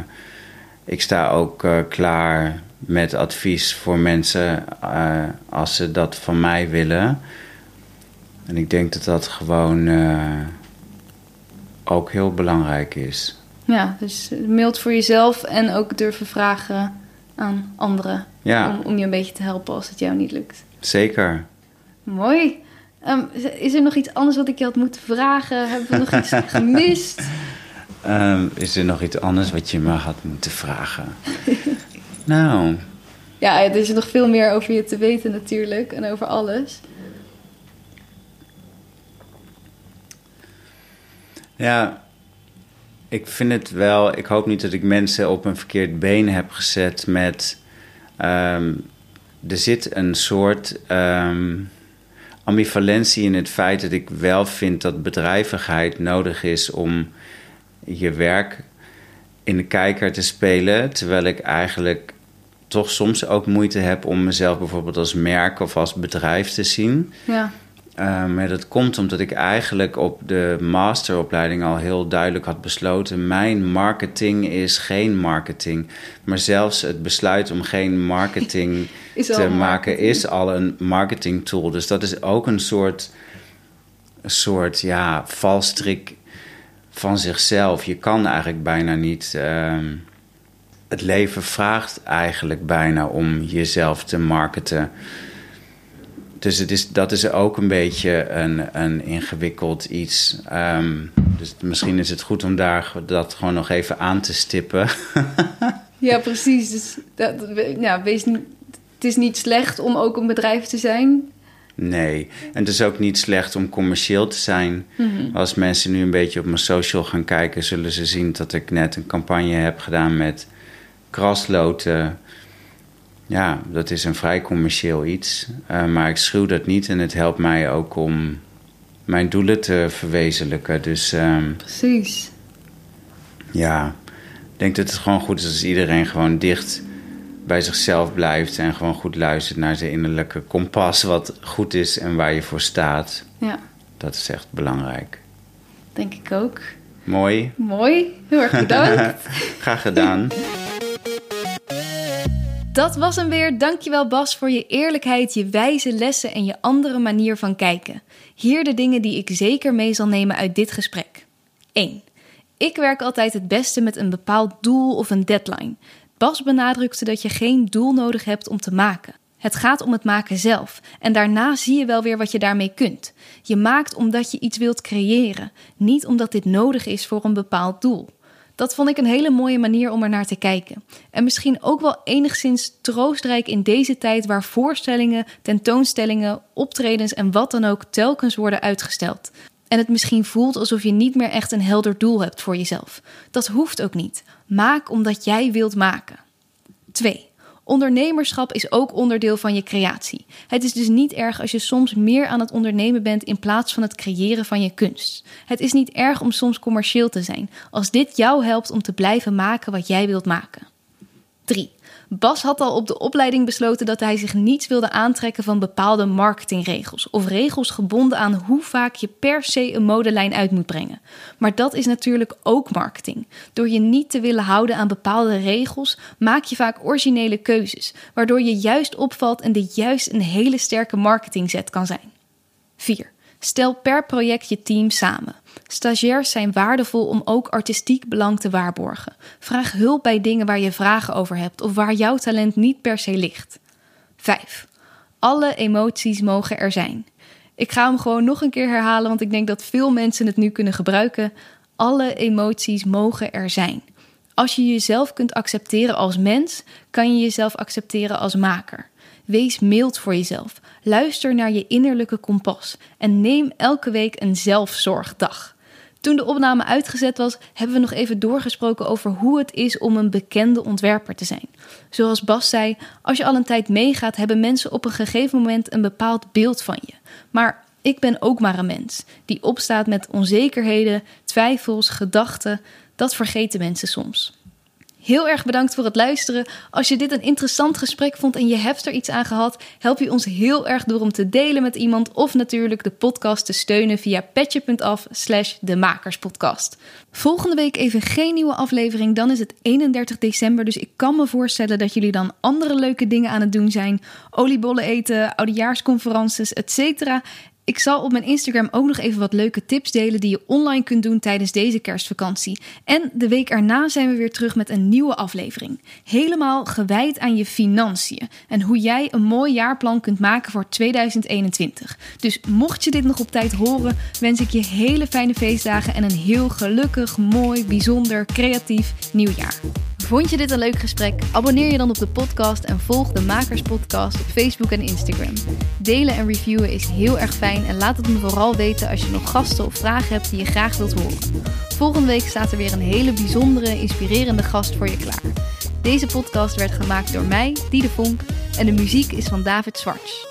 ik sta ook eh, klaar met advies voor mensen als ze dat van mij willen. En ik denk dat dat gewoon ook heel belangrijk is. ja dus mild voor jezelf en ook durven vragen aan anderen. Ja, Om, om je een beetje te helpen als het jou niet lukt. zeker. Mooi. Ehm, is er nog iets anders wat ik je had moeten vragen? Hebben we nog iets *laughs* gemist? Ehm, is er nog iets anders wat je me had moeten vragen? *laughs* nou, Ja, er is nog veel meer over je te weten natuurlijk en over alles. ja, ik vind het wel. Ik hoop niet dat ik mensen op een verkeerd been heb gezet met. ehm, er zit een soort ehm, ambivalentie in het feit dat ik wel vind dat bedrijvigheid nodig is om je werk in de kijker te spelen. Terwijl ik eigenlijk toch soms ook moeite heb om mezelf bijvoorbeeld als merk of als bedrijf te zien. Ja, Uh, maar dat komt omdat ik eigenlijk op de masteropleiding al heel duidelijk had besloten: mijn marketing is geen marketing. Maar zelfs het besluit om geen marketing *laughs* te maken marketing. is al een marketing tool. Dus dat is ook een soort, een soort ja, valstrik van zichzelf. Je kan eigenlijk bijna niet. ehm, het leven vraagt eigenlijk bijna om jezelf te marketen. Dus het is, dat is ook een beetje een, een ingewikkeld iets. Ehm, dus misschien is het goed om daar dat gewoon nog even aan te stippen. *laughs* ja precies. Dus dat, ja, wees, niet- het is niet slecht om ook een bedrijf te zijn. Nee, en het is ook niet slecht om commercieel te zijn. Als mensen nu een beetje op mijn social gaan kijken, zullen ze zien dat ik net een campagne heb gedaan met krasloten. Ja, dat is een vrij commercieel iets. Eh, maar ik schuw dat niet en het helpt mij ook om mijn doelen te verwezenlijken. Dus ehm, Precies. ja, ik denk dat het gewoon goed is als iedereen gewoon dicht bij zichzelf blijft en gewoon goed luistert naar zijn innerlijke kompas, wat goed is en waar je voor staat. Ja, Dat is echt belangrijk. denk ik ook. Mooi, Mooi. Heel erg bedankt. *laughs* graag gedaan. *laughs* Dat was hem weer. Dankjewel Bas voor je eerlijkheid, je wijze lessen en je andere manier van kijken. Hier de dingen die ik zeker mee zal nemen uit dit gesprek. 1. Ik werk altijd het beste met een bepaald doel of een deadline. Bas benadrukte dat je geen doel nodig hebt om te maken. Het gaat om het maken zelf. En daarna zie je wel weer wat je daarmee kunt. Je maakt omdat je iets wilt creëren, niet omdat dit nodig is voor een bepaald doel. Dat vond ik een hele mooie manier om er naar te kijken. En misschien ook wel enigszins troostrijk in deze tijd waar voorstellingen, tentoonstellingen, optredens en wat dan ook telkens worden uitgesteld. En het misschien voelt alsof je niet meer echt een helder doel hebt voor jezelf. Dat hoeft ook niet. Maak omdat jij wilt maken. 2. Ondernemerschap is ook onderdeel van je creatie. Het is dus niet erg als je soms meer aan het ondernemen bent in plaats van het creëren van je kunst. Het is niet erg om soms commercieel te zijn, als dit jou helpt om te blijven maken wat jij wilt maken. 3. Bas had al op de opleiding besloten dat hij zich niets wilde aantrekken van bepaalde marketingregels of regels gebonden aan hoe vaak je per se een modelijn uit moet brengen. Maar dat is natuurlijk ook marketing. Door je niet te willen houden aan bepaalde regels, maak je vaak originele keuzes, waardoor je juist opvalt en dit juist een hele sterke marketingzet kan zijn. 4. Stel per project je team samen. Stagiairs zijn waardevol om ook artistiek belang te waarborgen. Vraag hulp bij dingen waar je vragen over hebt of waar jouw talent niet per se ligt. 5. Alle emoties mogen er zijn. Ik ga hem gewoon nog een keer herhalen, want ik denk dat veel mensen het nu kunnen gebruiken. Alle emoties mogen er zijn. Als je jezelf kunt accepteren als mens, kan je jezelf accepteren als maker. Wees mild voor jezelf. Luister naar je innerlijke kompas en neem elke week een zelfzorgdag. Toen de opname uitgezet was, hebben we nog even doorgesproken over hoe het is om een bekende ontwerper te zijn. Zoals Bas zei, als je al een tijd meegaat, hebben mensen op een gegeven moment een bepaald beeld van je. Maar ik ben ook maar een mens die opstaat met onzekerheden, twijfels, gedachten. Dat vergeten mensen soms. Heel erg bedankt voor het luisteren. Als je dit een interessant gesprek vond en je hebt er iets aan gehad, help je ons heel erg door om te delen met iemand of natuurlijk de podcast te steunen via petje.af slash de makerspodcast. Volgende week even geen nieuwe aflevering, dan is het 31 december, dus ik kan me voorstellen dat jullie dan andere leuke dingen aan het doen zijn. Oliebollen eten, oudejaarsconferences, etc. Ik zal op mijn Instagram ook nog even wat leuke tips delen die je online kunt doen tijdens deze kerstvakantie. En de week erna zijn we weer terug met een nieuwe aflevering. Helemaal gewijd aan je financiën en hoe jij een mooi jaarplan kunt maken voor 2021. Dus mocht je dit nog op tijd horen, wens ik je hele fijne feestdagen en een heel gelukkig, mooi, bijzonder, creatief nieuwjaar. Vond je dit een leuk gesprek? Abonneer je dan op de podcast en volg de Makers Podcast op Facebook en Instagram. Delen en reviewen is heel erg fijn en laat het me vooral weten als je nog gasten of vragen hebt die je graag wilt horen. Volgende week staat er weer een hele bijzondere, inspirerende gast voor je klaar. Deze podcast werd gemaakt door mij, Diede Vonk, en de muziek is van David Zwarts.